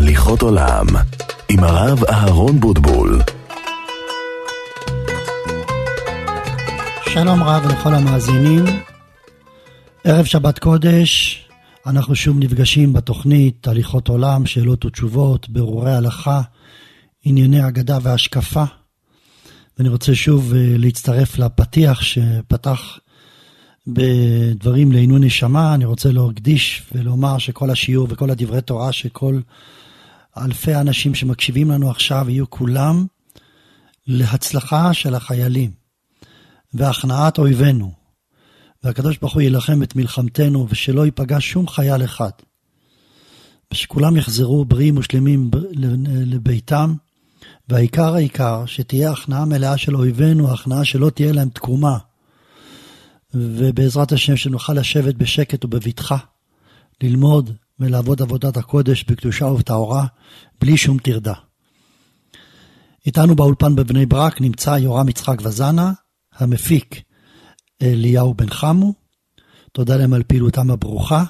הליכות עולם, עם הרב אהרון בוטבול. שלום רב לכל המאזינים. ערב שבת קודש, אנחנו שוב נפגשים בתוכנית הליכות עולם, שאלות ותשובות, ברורי הלכה, ענייני אגדה והשקפה. ואני רוצה שוב אה, להצטרף לפתיח שפתח בדברים לעינוי נשמה. אני רוצה להקדיש ולומר שכל השיעור וכל הדברי תורה שכל אלפי האנשים שמקשיבים לנו עכשיו יהיו כולם להצלחה של החיילים והכנעת אויבינו. והקדוש ברוך הוא יילחם את מלחמתנו ושלא ייפגע שום חייל אחד. ושכולם יחזרו בריאים ושלמים לביתם. והעיקר העיקר, שתהיה הכנעה מלאה של אויבינו, הכנעה שלא תהיה להם תקומה. ובעזרת השם שנוכל לשבת בשקט ובבטחה, ללמוד ולעבוד עבודת הקודש בקדושה ובטהורה, בלי שום טרדה. איתנו באולפן בבני ברק נמצא יורם יצחק וזנה, המפיק אליהו בן חמו. תודה להם על פעילותם הברוכה.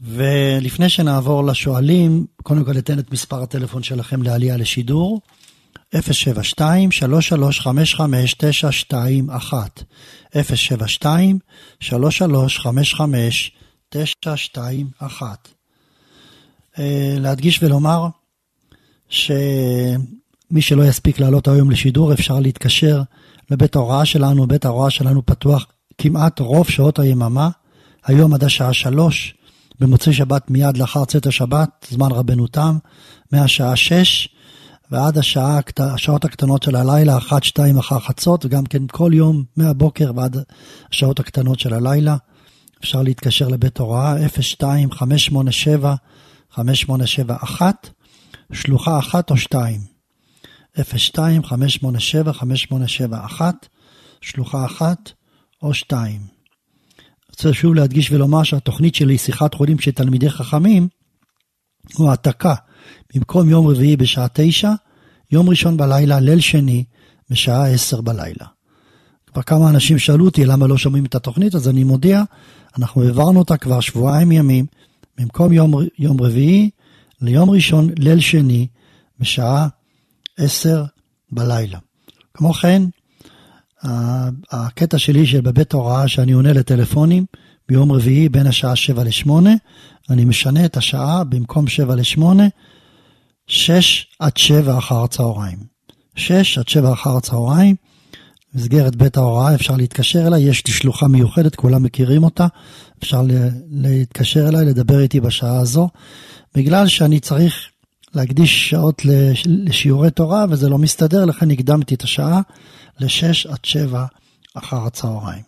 ולפני שנעבור לשואלים, קודם כל אתן את מספר הטלפון שלכם לעלייה לשידור, 072-3355-921, 072-3355-921. להדגיש ולומר שמי שלא יספיק לעלות היום לשידור, אפשר להתקשר לבית ההוראה שלנו, בית ההוראה שלנו פתוח כמעט רוב שעות היממה, היום עד השעה שלוש, במוצאי שבת מיד לאחר צאת השבת, זמן רבנו תם, מהשעה שש ועד השעה, השעות הקטנות של הלילה, אחת, שתיים אחר חצות, וגם כן כל יום מהבוקר ועד השעות הקטנות של הלילה. אפשר להתקשר לבית הוראה 02-587-5871, שלוחה אחת או שתיים. 02-587-5871, שלוחה אחת או שתיים. רוצה שוב להדגיש ולומר שהתוכנית שלי, שיחת חולים של תלמידי חכמים, הוא העתקה. במקום יום רביעי בשעה תשע, יום ראשון בלילה, ליל שני, בשעה עשר בלילה. כבר כמה אנשים שאלו אותי למה לא שומעים את התוכנית, אז אני מודיע, אנחנו העברנו אותה כבר שבועיים ימים, במקום יום, יום רביעי ליום ראשון, ליל שני, בשעה עשר בלילה. כמו כן, הקטע שלי שבבית הוראה שאני עונה לטלפונים ביום רביעי בין השעה 7 ל-8, אני משנה את השעה במקום 7 ל-8, 6 עד 7 אחר הצהריים. 6 עד 7 אחר הצהריים, במסגרת בית ההוראה אפשר להתקשר אליי, יש לי שלוחה מיוחדת, כולם מכירים אותה, אפשר להתקשר אליי, לדבר איתי בשעה הזו, בגלל שאני צריך להקדיש שעות לשיעורי תורה וזה לא מסתדר, לכן הקדמתי את השעה ל-6 עד 7 אחר הצהריים.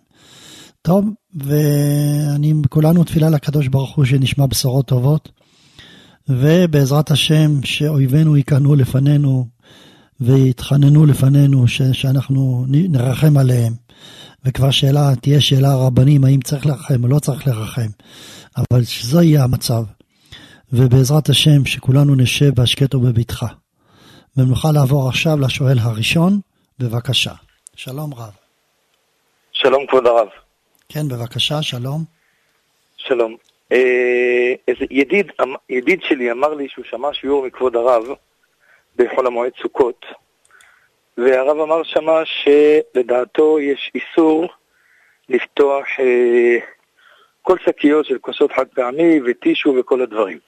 טוב, ואני, כולנו תפילה לקדוש ברוך הוא שנשמע בשורות טובות, ובעזרת השם שאויבינו ייכנעו לפנינו ויתחננו לפנינו, ש, שאנחנו נרחם עליהם. וכבר שאלה, תהיה שאלה הרבנים, האם צריך לרחם או לא צריך לרחם, אבל שזה יהיה המצב. ובעזרת השם שכולנו נשב בהשקט ובבטחה. ונוכל לעבור עכשיו לשואל הראשון, בבקשה. שלום רב. שלום כבוד הרב. כן, בבקשה, שלום. שלום. אה, איזה ידיד, ידיד שלי אמר לי שהוא שמע שיעור מכבוד הרב בחול המועד סוכות, והרב אמר שמה שלדעתו יש איסור לפתוח אה, כל שקיות של כוסות חד פעמי וטישו וכל הדברים.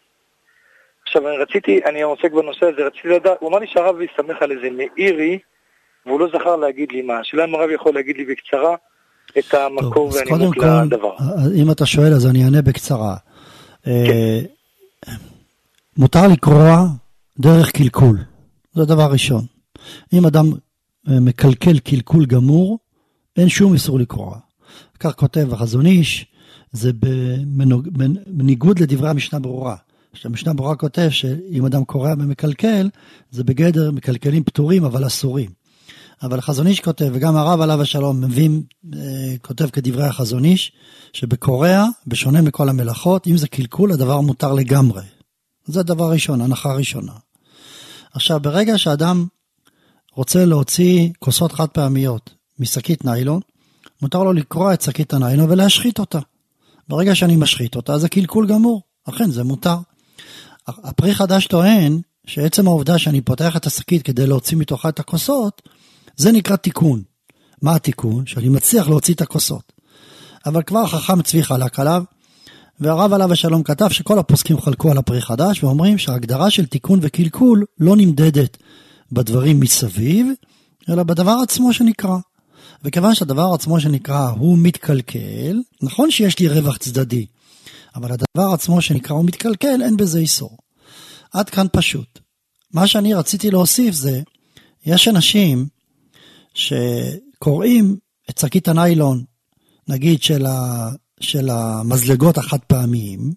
עכשיו, אני רציתי, אני עוסק בנושא הזה, רציתי לדעת, הוא אמר לי שהרב יסתמך על איזה מאירי, והוא לא זכר להגיד לי מה. השאלה אם הרב יכול להגיד לי בקצרה את המקור והנימוק לדבר. אם אתה שואל, אז אני אענה בקצרה. כן. אה, מותר לקרוע דרך קלקול, זה דבר ראשון. אם אדם אה, מקלקל קלקול גמור, אין שום איסור לקרוע. כך כותב החזון איש, זה בניגוד לדברי המשנה ברורה. שהמשנה ברורה כותב שאם אדם קורע ומקלקל, זה בגדר מקלקלים פטורים אבל אסורים. אבל החזון איש כותב, וגם הרב עליו השלום מבין, אה, כותב כדברי החזון איש, שבקורע, בשונה מכל המלאכות, אם זה קלקול, הדבר מותר לגמרי. זה דבר ראשון, הנחה ראשונה. עכשיו, ברגע שאדם רוצה להוציא כוסות חד פעמיות משקית ניילון, מותר לו לקרוע את שקית הניילון ולהשחית אותה. ברגע שאני משחית אותה, זה קלקול גמור. אכן, זה מותר. הפרי חדש טוען שעצם העובדה שאני פותח את השקית כדי להוציא מתוכה את הכוסות, זה נקרא תיקון. מה התיקון? שאני מצליח להוציא את הכוסות. אבל כבר חכם צבי חלק עליו, והרב עליו השלום כתב שכל הפוסקים חלקו על הפרי חדש ואומרים שההגדרה של תיקון וקלקול לא נמדדת בדברים מסביב, אלא בדבר עצמו שנקרא. וכיוון שהדבר עצמו שנקרא הוא מתקלקל, נכון שיש לי רווח צדדי, אבל הדבר עצמו שנקרא הוא מתקלקל, אין בזה איסור. עד כאן פשוט. מה שאני רציתי להוסיף זה, יש אנשים שקוראים את שקית הניילון, נגיד של, של המזלגות החד פעמיים,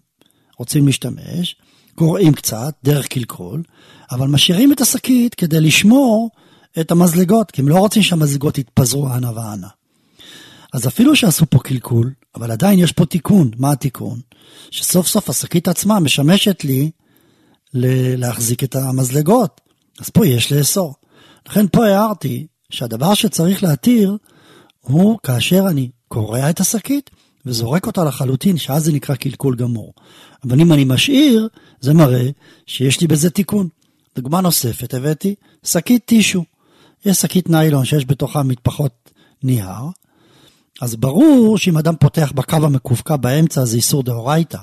רוצים להשתמש, קוראים קצת, דרך קלקול, אבל משאירים את השקית כדי לשמור את המזלגות, כי הם לא רוצים שהמזלגות יתפזרו אנה ואנה. אז אפילו שעשו פה קלקול, אבל עדיין יש פה תיקון. מה התיקון? שסוף סוף השקית עצמה משמשת לי להחזיק את המזלגות. אז פה יש לאסור. לכן פה הערתי שהדבר שצריך להתיר הוא כאשר אני קורע את השקית וזורק אותה לחלוטין, שאז זה נקרא קלקול גמור. אבל אם אני משאיר, זה מראה שיש לי בזה תיקון. דוגמה נוספת הבאתי, שקית טישו. יש שקית ניילון שיש בתוכה מטפחות נייר, אז ברור שאם אדם פותח בקו המקווקו באמצע זה איסור דאורייתא.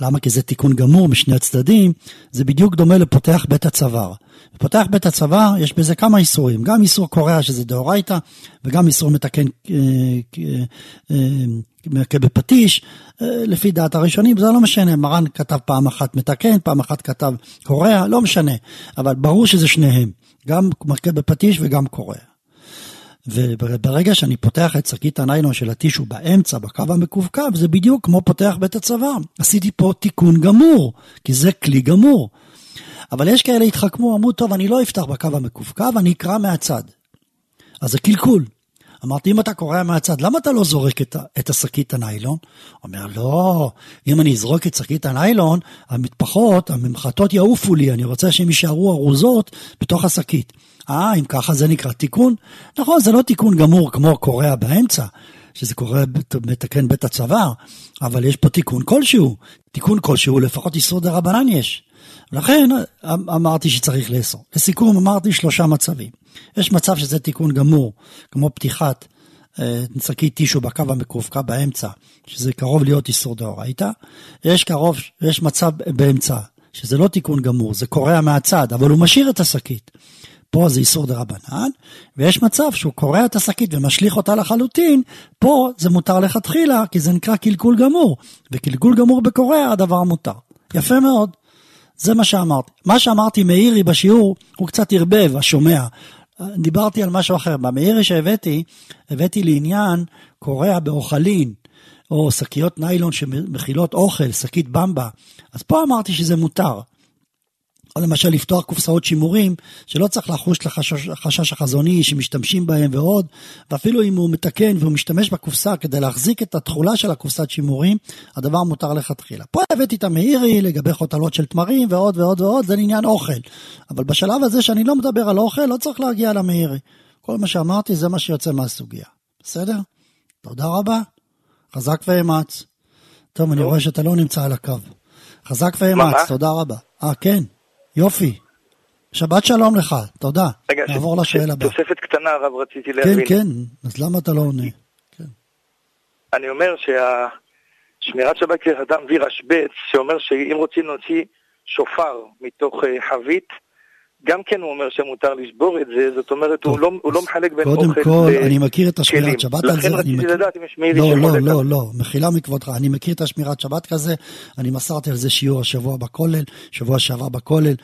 למה? כי זה תיקון גמור משני הצדדים, זה בדיוק דומה לפותח בית הצוואר. פותח בית הצוואר, יש בזה כמה איסורים, גם איסור קורע שזה דאורייתא, וגם איסור מתקן אה, אה, אה, בפטיש, לפי דעת הראשונים, זה לא משנה, מרן כתב פעם אחת מתקן, פעם אחת כתב קורע, לא משנה, אבל ברור שזה שניהם, גם מכה בפטיש וגם קורע. וברגע שאני פותח את שקית הניילון של הטישו באמצע, בקו המקווקו, זה בדיוק כמו פותח בית הצבא. עשיתי פה תיקון גמור, כי זה כלי גמור. אבל יש כאלה התחכמו, אמרו, טוב, אני לא אפתח בקו המקווקו, אני אקרא מהצד. אז זה קלקול. אמרתי, אם אתה קורא מהצד, למה אתה לא זורק את, את השקית הניילון? אומר, לא, אם אני אזרוק את שקית הניילון, המטפחות, הממחטות יעופו לי, אני רוצה שהן יישארו ארוזות בתוך השקית. אה, אם ככה זה נקרא תיקון? נכון, זה לא תיקון גמור כמו קורע באמצע, שזה קורה מתקן בית הצוואר, אבל יש פה תיקון כלשהו. תיקון כלשהו, לפחות איסור דה רבנן יש. לכן אמ, אמרתי שצריך לאסור. לסיכום אמרתי שלושה מצבים. יש מצב שזה תיקון גמור, כמו פתיחת אה, שקית טישו בקו המקווקו באמצע, שזה קרוב להיות איסור דאורייתא. יש יש מצב באמצע, שזה לא תיקון גמור, זה קורע מהצד, אבל הוא משאיר את השקית. פה זה איסור דה רבנן, ויש מצב שהוא קורע את השקית ומשליך אותה לחלוטין, פה זה מותר לכתחילה, כי זה נקרא קלקול גמור, וקלקול גמור בקורע הדבר מותר. יפה מאוד. זה מה שאמרתי. מה שאמרתי מאירי בשיעור, הוא קצת ערבב, השומע. דיברתי על משהו אחר. במאירי שהבאתי, הבאתי לעניין קורע באוכלין, או שקיות ניילון שמכילות אוכל, שקית במבה. אז פה אמרתי שזה מותר. או למשל לפתוח קופסאות שימורים, שלא צריך לחוש את החשש החזוני שמשתמשים בהם ועוד, ואפילו אם הוא מתקן והוא משתמש בקופסה כדי להחזיק את התכולה של הקופסת שימורים, הדבר מותר לכתחילה. פה הבאתי את המאירי לגבי חוטלות של תמרים ועוד ועוד ועוד, זה לעניין אוכל. אבל בשלב הזה שאני לא מדבר על אוכל, לא צריך להגיע למאירי. כל מה שאמרתי זה מה שיוצא מהסוגיה. בסדר? תודה רבה. חזק ואמץ. טוב, אני רואה שאתה לא נמצא על הקו. חזק ואמץ, תודה רבה. אה, כן. יופי. שבת שלום לך, תודה. רגע, נעבור לשואל הבא. תוספת קטנה, הרב, רציתי להבין. כן, כן, אז למה אתה לא עונה? כן. אני אומר שהשמירת שבת אדם מביא רשב"ץ, שאומר שאם רוצים להוציא שופר מתוך אה, חבית, גם כן הוא אומר שמותר לשבור את זה, זאת אומרת, הוא לא, הוא לא מחלק בין אוכל לכלים. קודם כל, אני מכיר את השמירת שבת על זה. לכן רציתי מכיר... לדעת אם יש מאירי לא, לא, לא, לא, מחילה מכבודך, אני מכיר את השמירת שבת כזה, אני מסרתי על זה שיעור השבוע בכולל, שבוע שעבר בכולל.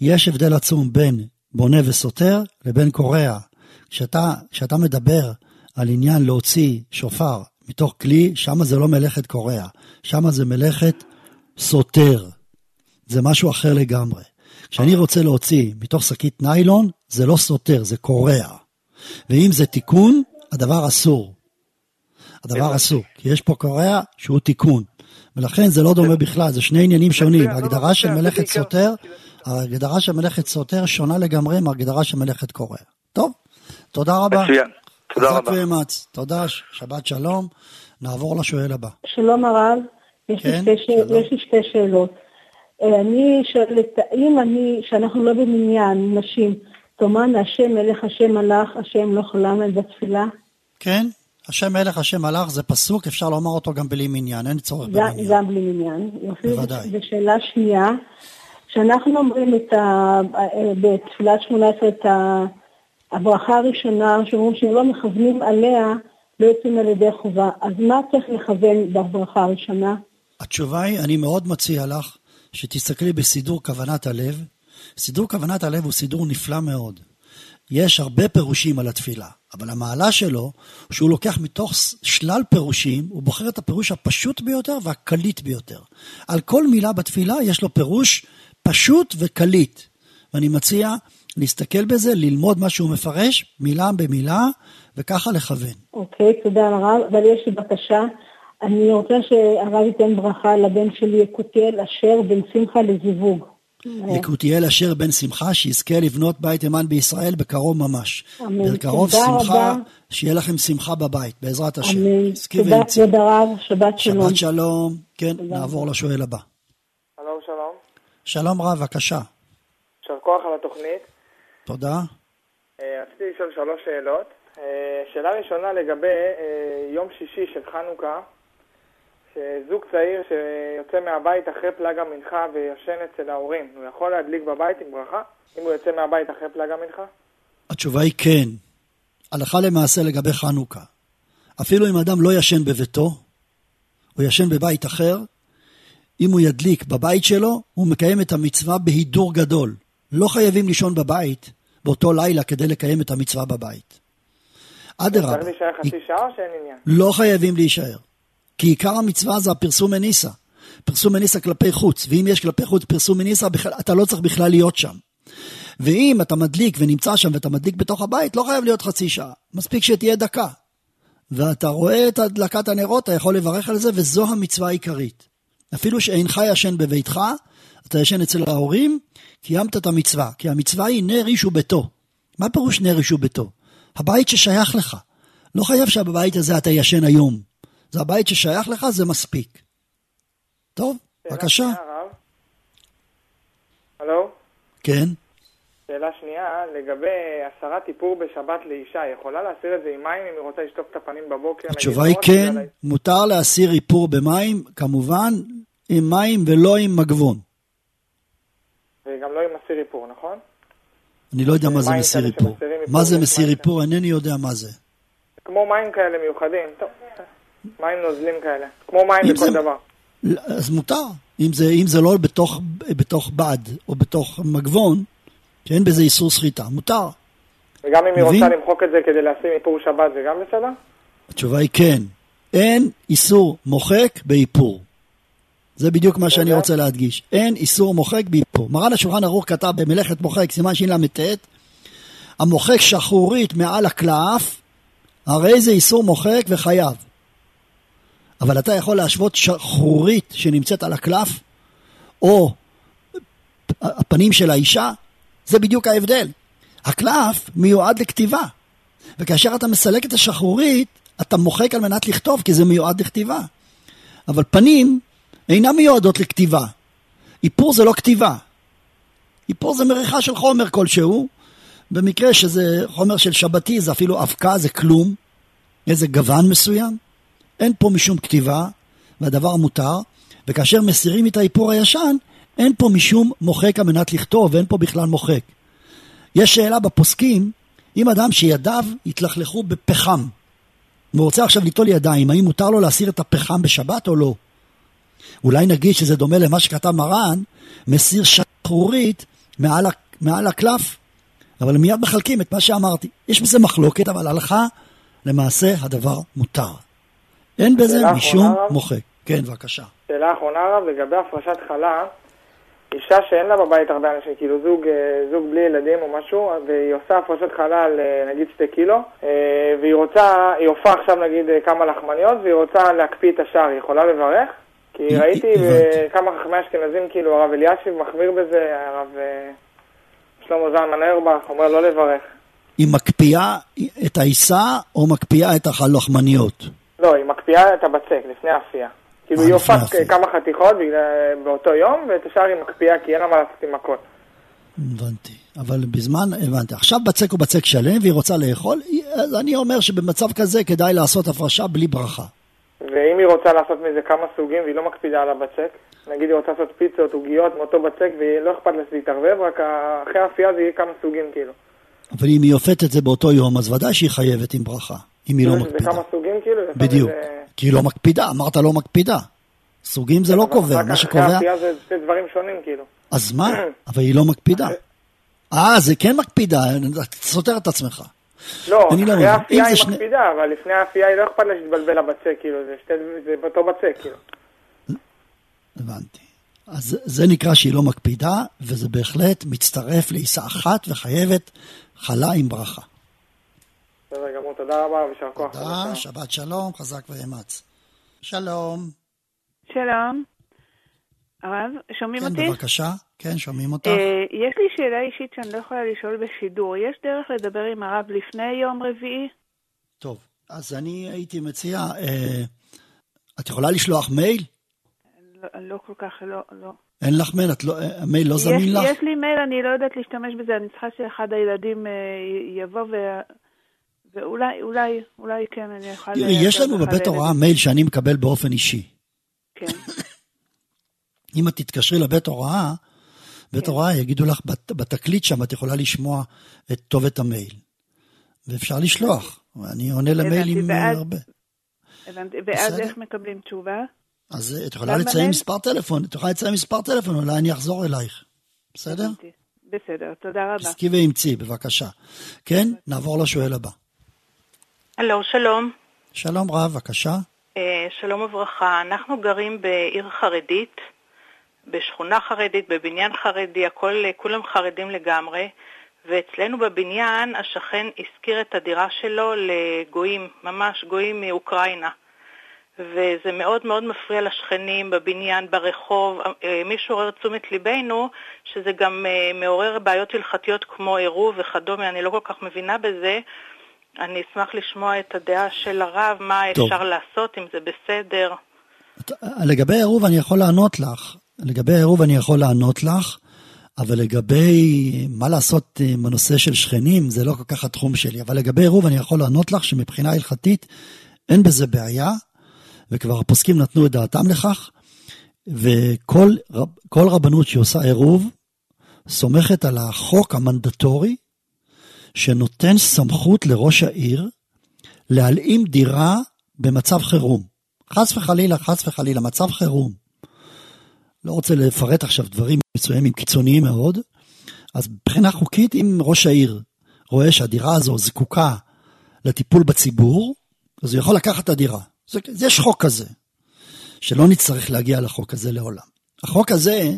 יש הבדל עצום בין בונה וסותר לבין קורע. כשאתה, כשאתה מדבר על עניין להוציא שופר מתוך כלי, שם זה לא מלאכת קורע, שם זה מלאכת סותר. זה משהו אחר לגמרי. כשאני רוצה להוציא מתוך שקית ניילון, זה לא סותר, זה קורע. ואם זה תיקון, הדבר אסור. הדבר אסור, כי יש פה קורע שהוא תיקון. ולכן זה לא דומה בכלל, זה שני עניינים שונים. ההגדרה של מלאכת סותר, ההגדרה של מלאכת סותר שונה לגמרי מההגדרה של מלאכת קורע. טוב, תודה רבה. מצוין, תודה רבה. חזק ואמץ, תודה, שבת שלום. נעבור לשואל הבא. שלום הרב, יש, כן, לי, שתי ש... יש לי שתי שאלות. אה, אני שואלת, אם אני, שאנחנו לא במניין, נשים, תאמרנה השם מלך השם מלך, השם לא חלם בתפילה? כן, השם מלך השם מלך זה פסוק, אפשר לומר אותו גם בלי מניין, אין צורך במניין. גם בלי מניין. יופי. בוודאי. ושאלה שנייה, כשאנחנו אומרים את ה... אה, בתפילת שמונה עשרה את ה... הברכה הראשונה, שאומרים שאם לא מכוונים עליה, לא יוצאים על ידי חובה. אז מה צריך לכוון בברכה הראשונה? התשובה היא, אני מאוד מציע לך שתסתכלי בסידור כוונת הלב. סידור כוונת הלב הוא סידור נפלא מאוד. יש הרבה פירושים על התפילה, אבל המעלה שלו, שהוא לוקח מתוך שלל פירושים, הוא בוחר את הפירוש הפשוט ביותר והקליט ביותר. על כל מילה בתפילה יש לו פירוש פשוט וקליט. ואני מציע להסתכל בזה, ללמוד מה שהוא מפרש, מילה במילה, וככה לכוון. אוקיי, תודה הרב. אבל יש לי בקשה. אני רוצה שהרב ייתן ברכה לבן שלי יקותיאל אשר בן שמחה לזיווג. יקותיאל אשר בן שמחה, שיזכה לבנות בית אמן בישראל בקרוב ממש. אמן. בקרוב תודה שמחה, רבה. שיהיה לכם שמחה בבית, בעזרת השם. אמן. תודה. כבוד הרב, שבת שלום. שבת שלום. כן, נעבור לשואל הבא. שלום, שלום. שלום רב, בבקשה. יישר כוח על התוכנית. תודה. אה, רציתי לשאול שלוש שאלות. אה, שאלה ראשונה לגבי אה, יום שישי של חנוכה, שזוג צעיר שיוצא מהבית אחרי פלג המנחה וישן אצל ההורים, הוא יכול להדליק בבית עם ברכה? אם הוא יוצא מהבית אחרי פלג המנחה? התשובה היא כן. הלכה למעשה לגבי חנוכה. אפילו אם אדם לא ישן בביתו, הוא ישן בבית אחר, אם הוא ידליק בבית שלו, הוא מקיים את המצווה בהידור גדול. לא חייבים לישון בבית באותו לילה כדי לקיים את המצווה בבית. אדרבה, צריך להישאר חצי שעה או שאין עניין? לא חייבים להישאר. כי עיקר המצווה זה הפרסום מניסה. פרסום מניסה כלפי חוץ, ואם יש כלפי חוץ פרסום מניסה, אתה לא צריך בכלל להיות שם. ואם אתה מדליק ונמצא שם ואתה מדליק בתוך הבית, לא חייב להיות חצי שעה. מספיק שתהיה דקה. ואתה רואה את הדלקת הנרות, אתה יכול לברך על זה, וזו המצווה העיקרית. אפילו שאינך ישן בביתך, אתה ישן אצל ההורים, קיימת את המצווה. כי המצווה היא נר איש וביתו. מה פירוש נר איש וביתו? הבית ששייך לך. לא חייב שבבית הזה אתה ישן היום. זה הבית ששייך לך, זה מספיק. טוב, בבקשה. הלו? כן. שאלה שנייה, לגבי הסרת איפור בשבת לאישה, היא יכולה להסיר את זה עם מים אם היא רוצה לשטוף את הפנים בבוקר? התשובה היא כן, מותר להסיר איפור במים, כמובן עם מים ולא עם מגבון. וגם לא עם מסיר איפור, נכון? אני לא יודע מה זה מסיר איפור. מה זה מסיר איפור? אינני יודע מה זה. כמו מים כאלה מיוחדים, טוב, מים נוזלים כאלה, כמו מים לכל זה- דבר. אז מותר. אם זה, אם זה לא בתוך, בתוך בד או בתוך מגבון, שאין בזה איסור סחיטה, מותר. וגם אם היא מבין? רוצה למחוק את זה כדי לשים איפור שבת, זה גם בסדר? התשובה היא כן. אין איסור מוחק באיפור. זה בדיוק מה שאני בסדר. רוצה להדגיש. אין איסור מוחק באיפור. מרן השולחן ערוך כתב במלאכת מוחק, סימן של"ט, המוחק שחרורית מעל הקלף, הרי זה איסור מוחק וחייב. אבל אתה יכול להשוות שחרורית שנמצאת על הקלף, או הפנים של האישה, זה בדיוק ההבדל. הקלף מיועד לכתיבה, וכאשר אתה מסלק את השחרורית, אתה מוחק על מנת לכתוב, כי זה מיועד לכתיבה. אבל פנים אינן מיועדות לכתיבה. איפור זה לא כתיבה. איפור זה מריחה של חומר כלשהו. במקרה שזה חומר של שבתי, זה אפילו אבקה, זה כלום. איזה גוון מסוים. אין פה משום כתיבה, והדבר מותר. וכאשר מסירים את האיפור הישן, אין פה משום מוחק על מנת לכתוב, ואין פה בכלל מוחק. יש שאלה בפוסקים, אם אדם שידיו התלכלכו בפחם, והוא רוצה עכשיו ליטול ידיים, האם מותר לו להסיר את הפחם בשבת או לא? אולי נגיד שזה דומה למה שכתב מרן, מסיר שחרורית מעל, מעל הקלף, אבל מיד מחלקים את מה שאמרתי. יש בזה מחלוקת, אבל הלכה, למעשה הדבר מותר. אין בזה משום? מוחק. כן, בבקשה. שאלה אחרונה הרב, לגבי הפרשת חלה, אישה שאין לה בבית הרבה אנשים, כאילו זוג, אה, זוג בלי ילדים או משהו, והיא עושה הפרשת חלה על אה, נגיד שתי קילו, אה, והיא רוצה, היא הופעה עכשיו נגיד כמה לחמניות, והיא רוצה להקפיא את השאר, היא יכולה לברך? כי היא- ראיתי. אה, כמה חכמי אשכנזים, כאילו הרב אלישיב מחמיר בזה, הרב שלמה זלמן אוירבך אומר לא לברך. היא מקפיאה את העיסה או מקפיאה את הלחמניות? לא, היא מקפיאה את הבצק לפני האפייה. כאילו אה, היא האפייה. כמה חתיכות בגלל- באותו יום, ואת השאר היא מקפיאה כי אין לה מה לעשות עם הכל. הבנתי. אבל בזמן, הבנתי. עכשיו בצק הוא בצק שלם והיא רוצה לאכול, אז אני אומר שבמצב כזה כדאי לעשות הפרשה בלי ברכה. ואם היא רוצה לעשות מזה כמה סוגים והיא לא מקפידה על הבצק, נגיד היא רוצה לעשות פיצות, עוגיות מאותו בצק, ולא אכפת לה שזה יתערבב, רק אחרי האפייה זה יהיה כמה סוגים כאילו. אבל אם היא אופת את זה באותו יום, אז ודאי שהיא חייבת עם ברכה, אם היא לא זה מקפידה. כמה סוגים כאילו? זה בדיוק. זה- כי היא לא מקפידה, אמרת לא מקפידה. סוגים זה לא אבל קובע, מה שקובע, זה שני דברים שונים כאילו. אז מה? אבל היא לא מקפידה. אה, זה כן מקפידה, אתה סותר את עצמך. לא, לא אחרי. האפייה היא זה שני- מקפידה, אבל לפני האפייה היא לא אכפת לה שתתבלבל הבצק, כאילו, זה שתי- זה באותו בצק, כאילו. הבנתי. אז זה- זה נקרא שהיא לא מקפידה, וזה בהחלט מצטרף לעיסה אחת וחייבת חלה עם ברכה. בסדר גמור, תודה רבה ויישר כוח. תודה, שבת שלום, חזק ואמץ. שלום. שלום. הרב, שומעים כן, אותי? בבקשה. כן, שומעים אותך? אה, יש לי שאלה אישית שאני לא יכולה לשאול בשידור. יש דרך לדבר עם הרב לפני יום רביעי? טוב, אז אני הייתי מציע, אה, את יכולה לשלוח מייל? לא, לא כל כך, לא, לא. אין לך מייל? את לא, אה, המייל לא זמין יש, לך? יש לי מייל, אני לא יודעת להשתמש בזה, אני צריכה שאחד הילדים אה, יבוא ו... ואולי, אולי, אולי כן, אני אוכל... תראי, יש לנו בבית הוראה. מייל שאני מקבל באופן אישי. כן, אם את תתקשרי לבית הוראה, בית כן. הוראה יגידו לך, בת- בתקליט שם את יכולה לשמוע את כתובת המייל. ואפשר לשלוח. אני עונה למיילים אה, הרבה. הבנתי. ואז. איך מקבלים תשובה? אז אה, את יכולה לציין? מספר טלפון, את יכולה לציין מספר טלפון, אולי אני אחזור אלייך. בסדר? בסדר, תודה רבה. עסקי ואמצי, בבקשה. כן, נעבור לשואל הבא. הלו, שלום. שלום רב, בבקשה. אה, שלום וברכה. אנחנו גרים בעיר חרדית, בשכונה חרדית, בבניין חרדי, הכל, אה, כולם חרדים לגמרי, ואצלנו בבניין השכן השכיר את הדירה שלו לגויים, ממש גויים מאוקראינה. וזה מאוד מאוד מפריע לשכנים בבניין, ברחוב. אה, מישהו עורר תשומת ליבנו שזה גם מעורר בעיות הלכתיות כמו עירוב וכדומה, אני לא כל כך מבינה בזה. אני אשמח לשמוע את הדעה של הרב, מה טוב. אפשר לעשות, אם זה בסדר. לגבי העירוב אני יכול לענות לך. לגבי העירוב אני יכול לענות לך, אבל לגבי מה לעשות עם הנושא של שכנים, זה לא כל כך התחום שלי. אבל לגבי עירוב אני יכול לענות לך שמבחינה הלכתית אין בזה בעיה, וכבר הפוסקים נתנו את דעתם לכך, וכל רב, רבנות שעושה עירוב, סומכת על החוק המנדטורי, שנותן סמכות לראש העיר להלאים דירה במצב חירום. חס וחלילה, חס וחלילה, מצב חירום. לא רוצה לפרט עכשיו דברים מסוימים קיצוניים מאוד, אז מבחינה חוקית, אם ראש העיר רואה שהדירה הזו זקוקה לטיפול בציבור, אז הוא יכול לקחת את הדירה. זה, יש חוק כזה, שלא נצטרך להגיע לחוק הזה לעולם. החוק הזה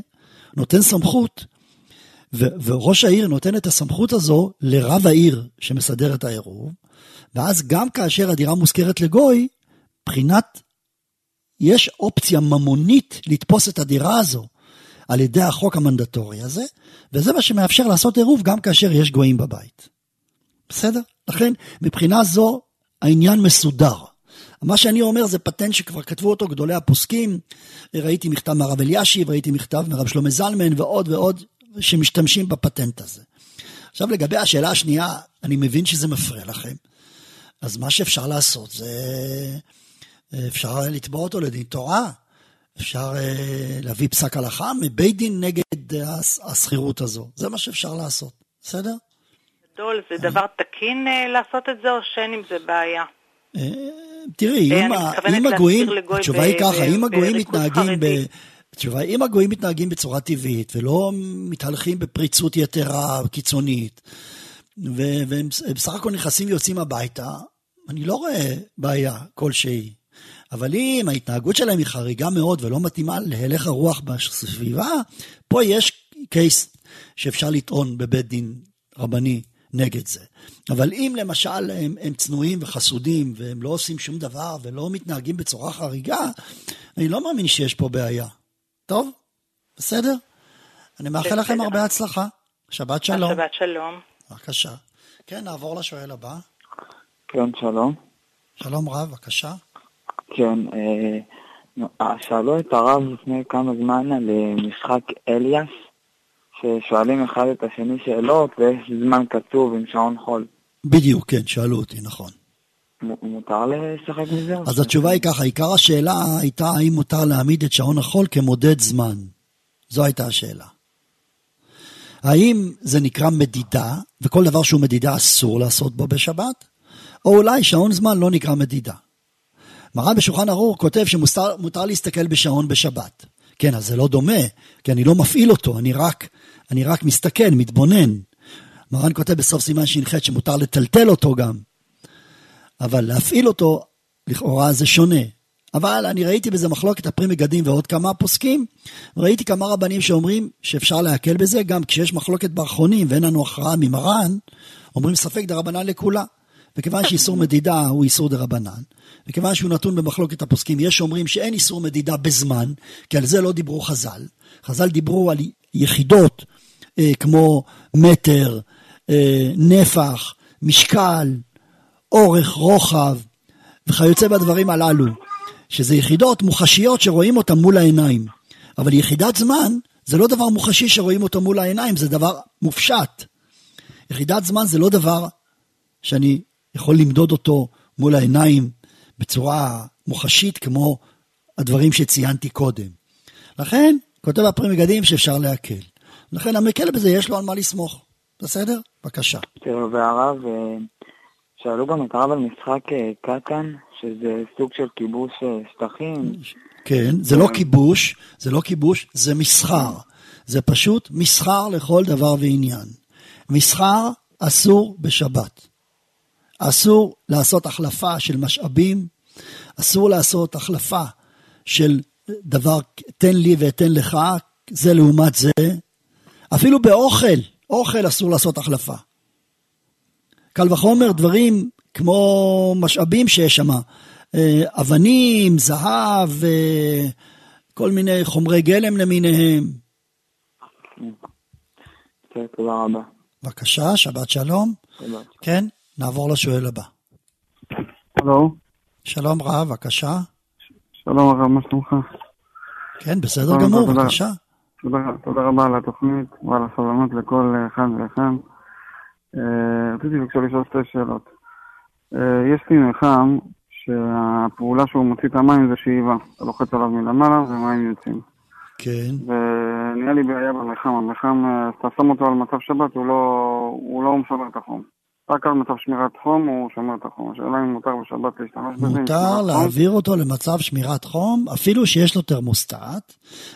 נותן סמכות, וראש העיר נותן את הסמכות הזו לרב העיר שמסדר את העירוב, ואז גם כאשר הדירה מושכרת לגוי, מבחינת, יש אופציה ממונית לתפוס את הדירה הזו על ידי החוק המנדטורי הזה, וזה מה שמאפשר לעשות עירוב גם כאשר יש גויים בבית. בסדר? לכן, מבחינה זו, העניין מסודר. מה שאני אומר זה פטנט שכבר כתבו אותו גדולי הפוסקים, ראיתי מכתב מהרב אלישיב, ראיתי מכתב מהרב שלמה זלמן ועוד ועוד, שמשתמשים בפטנט הזה. עכשיו לגבי השאלה השנייה, אני מבין שזה מפריע לכם. אז מה שאפשר לעשות זה, אפשר לתבוע אותו לדין תורה, אפשר אה, להביא פסק הלכה מבית דין נגד השכירות הזו, זה מה שאפשר לעשות, בסדר? גדול, זה דבר תקין אה, לעשות את זה, או שאין עם זה בעיה? תראי, אה, אם, מתכוונת אם הגויים, התשובה היא ככה, אם הגויים מתנהגים ב... התשובה, אם הגויים מתנהגים בצורה טבעית ולא מתהלכים בפריצות יתרה קיצונית, והם הם בסך הכל נכנסים ויוצאים הביתה, אני לא רואה בעיה כלשהי. אבל אם ההתנהגות שלהם היא חריגה מאוד ולא מתאימה להלך הרוח בסביבה, פה יש קייס שאפשר לטעון בבית דין רבני נגד זה. אבל אם למשל הם, הם צנועים וחסודים והם לא עושים שום דבר ולא מתנהגים בצורה חריגה, אני לא מאמין שיש פה בעיה. טוב? בסדר? אני מאחל לכם בסדר. הרבה הצלחה. שבת שלום. שבת שלום. בבקשה. כן, נעבור לשואל הבא. כן, שלום. שלום רב, בבקשה. כן, אה, אה, שאלו את הרב לפני כמה זמן על אה, משחק אליאס, ששואלים אחד את השני שאלות ויש זמן קצוב עם שעון חול. בדיוק, כן, שאלו אותי, נכון. מותר לשחק מזה? אז התשובה היא ככה, עיקר השאלה הייתה האם מותר להעמיד את שעון החול כמודד זמן. זו הייתה השאלה. האם זה נקרא מדידה, וכל דבר שהוא מדידה אסור לעשות בו בשבת, או אולי שעון זמן לא נקרא מדידה. מרן בשולחן ערוך כותב שמותר מותר להסתכל בשעון בשבת. כן, אז זה לא דומה, כי אני לא מפעיל אותו, אני רק, אני רק מסתכל, מתבונן. מרן כותב בסוף סימן ש"ח שמותר לטלטל אותו גם. אבל להפעיל אותו, לכאורה זה שונה. אבל אני ראיתי בזה מחלוקת הפרי מגדים ועוד כמה פוסקים, ראיתי כמה רבנים שאומרים שאפשר להקל בזה, גם כשיש מחלוקת באחרונים ואין לנו הכרעה ממרן, אומרים ספק דרבנן לכולה. וכיוון שאיסור מדידה הוא איסור דרבנן, וכיוון שהוא נתון במחלוקת הפוסקים, יש שאומרים שאין איסור מדידה בזמן, כי על זה לא דיברו חז"ל. חז"ל דיברו על יחידות אה, כמו מטר, אה, נפח, משקל, אורך, רוחב, וכיוצא בדברים הללו, שזה יחידות מוחשיות שרואים אותן מול העיניים. אבל יחידת זמן זה לא דבר מוחשי שרואים אותו מול העיניים, זה דבר מופשט. יחידת זמן זה לא דבר שאני יכול למדוד אותו מול העיניים בצורה מוחשית כמו הדברים שציינתי קודם. לכן, כותב הפרי מגדים שאפשר להקל. לכן המקל בזה יש לו על מה לסמוך. בסדר? בבקשה. והרב, אה, שאלו גם את הרב על משחק אה, קטן, שזה סוג של כיבוש אה, שטחים. כן, זה לא כיבוש, זה לא כיבוש, זה מסחר. זה פשוט מסחר לכל דבר ועניין. מסחר אסור בשבת. אסור לעשות החלפה של משאבים, אסור לעשות החלפה של דבר תן לי ואתן לך, זה לעומת זה. אפילו באוכל, אוכל אסור לעשות החלפה. קל וחומר דברים כמו משאבים שיש שם, אה, אבנים, זהב, אה, כל מיני חומרי גלם למיניהם. כן, תודה רבה. בבקשה, שבת שלום. תודה. כן, נעבור לשואל הבא. הלו, שלום רב, בבקשה. שלום הרב, מה שלומך? כן, בסדר גמור, תודה. בבקשה. תודה, תודה רבה על התוכנית ועל הסבלנות לכל אחד ואחד. אה, רציתי בבקשה לשאול שתי שאלות. אה, יש לי נחם שהפעולה שהוא מוציא את המים זה שאיבה. אתה לוחץ עליו מלמעלה ומים יוצאים. כן, ונהיה לי בעיה במחם. המחם, אה, אתה שם אותו על מצב שבת, הוא לא, הוא לא משמר את החום. רק על מצב שמירת חום הוא שומר את החום. השאלה אם מותר בשבת להשתמש בזה. מותר חום. להעביר אותו למצב שמירת חום, אפילו שיש לו תרמוסטט,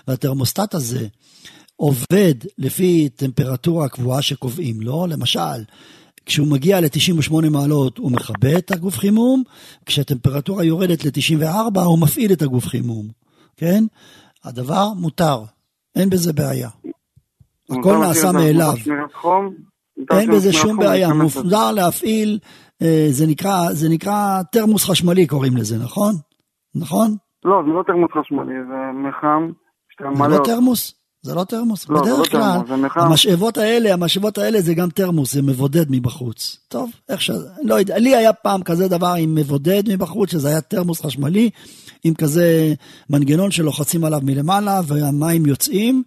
והתרמוסטט הזה עובד לפי טמפרטורה הקבועה שקובעים לו, למשל, כשהוא מגיע ל-98 מעלות הוא מכבה את הגוף חימום, כשהטמפרטורה יורדת ל-94 הוא מפעיל את הגוף חימום, כן? הדבר מותר, אין בזה בעיה. הכל נעשה מאליו. אין בזה שום בעיה. מותר להפעיל, אה, זה נקרא, זה נקרא תרמוס חשמלי קוראים לזה, נכון? נכון? לא, זה לא תרמוס חשמלי, זה מחם זה לא. תרמוס? זה לא תרמוס. לא, זה לא בדרך כלל, תרמוס, זה. המשאבות האלה, המשאבות האלה זה גם תרמוס, זה מבודד מבחוץ. טוב, איך ש... לא יודע, לי היה פעם כזה דבר עם מבודד מבחוץ, שזה היה תרמוס חשמלי, עם כזה מנגנון שלוחצים עליו מלמעלה והמים יוצאים.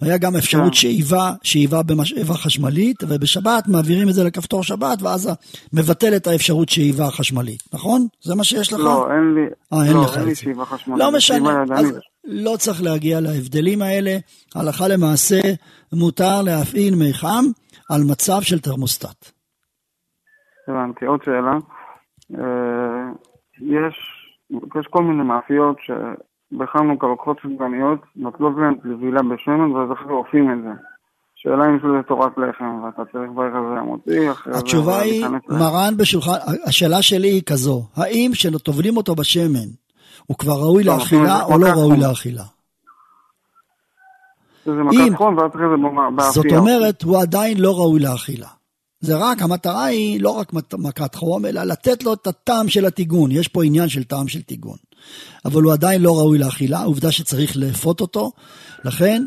היה גם אפשרות כן. שאיבה, שאיבה במשאבה חשמלית, ובשבת מעבירים את זה לכפתור שבת, ואז מבטל את האפשרות שאיבה חשמלית, נכון? זה מה שיש לך? לא, אין לי, אה, אין לא, לך אין לי. שאיבה חשמלית. לא משנה, אז. לא צריך להגיע להבדלים האלה. הלכה למעשה, מותר להפעיל מיחם על מצב של תרמוסטט. הבנתי, עוד שאלה. אה, יש, יש כל מיני מאפיות שבחנוכה לוקחות סופגניות, נוטלות להן טבילה בשמן ואז אחרי אופים את זה. שאלה אם לזה תורת לחם, ואתה צריך לברך על זה המוציא, אחרי זה התשובה היא, מרן בשולחן, השאלה שלי היא כזו, האם כשטובלים אותו בשמן, הוא כבר ראוי לא, לאכילה זה או לא ראוי. לאכילה? אם-. זאת אומרת, הוא עדיין לא ראוי לאכילה. זה רק, המטרה היא לא רק מכת חום, אלא לתת לו את הטעם של הטיגון. יש פה עניין של טעם של טיגון. אבל הוא עדיין לא ראוי לאכילה, עובדה שצריך לאפות אותו. לכן,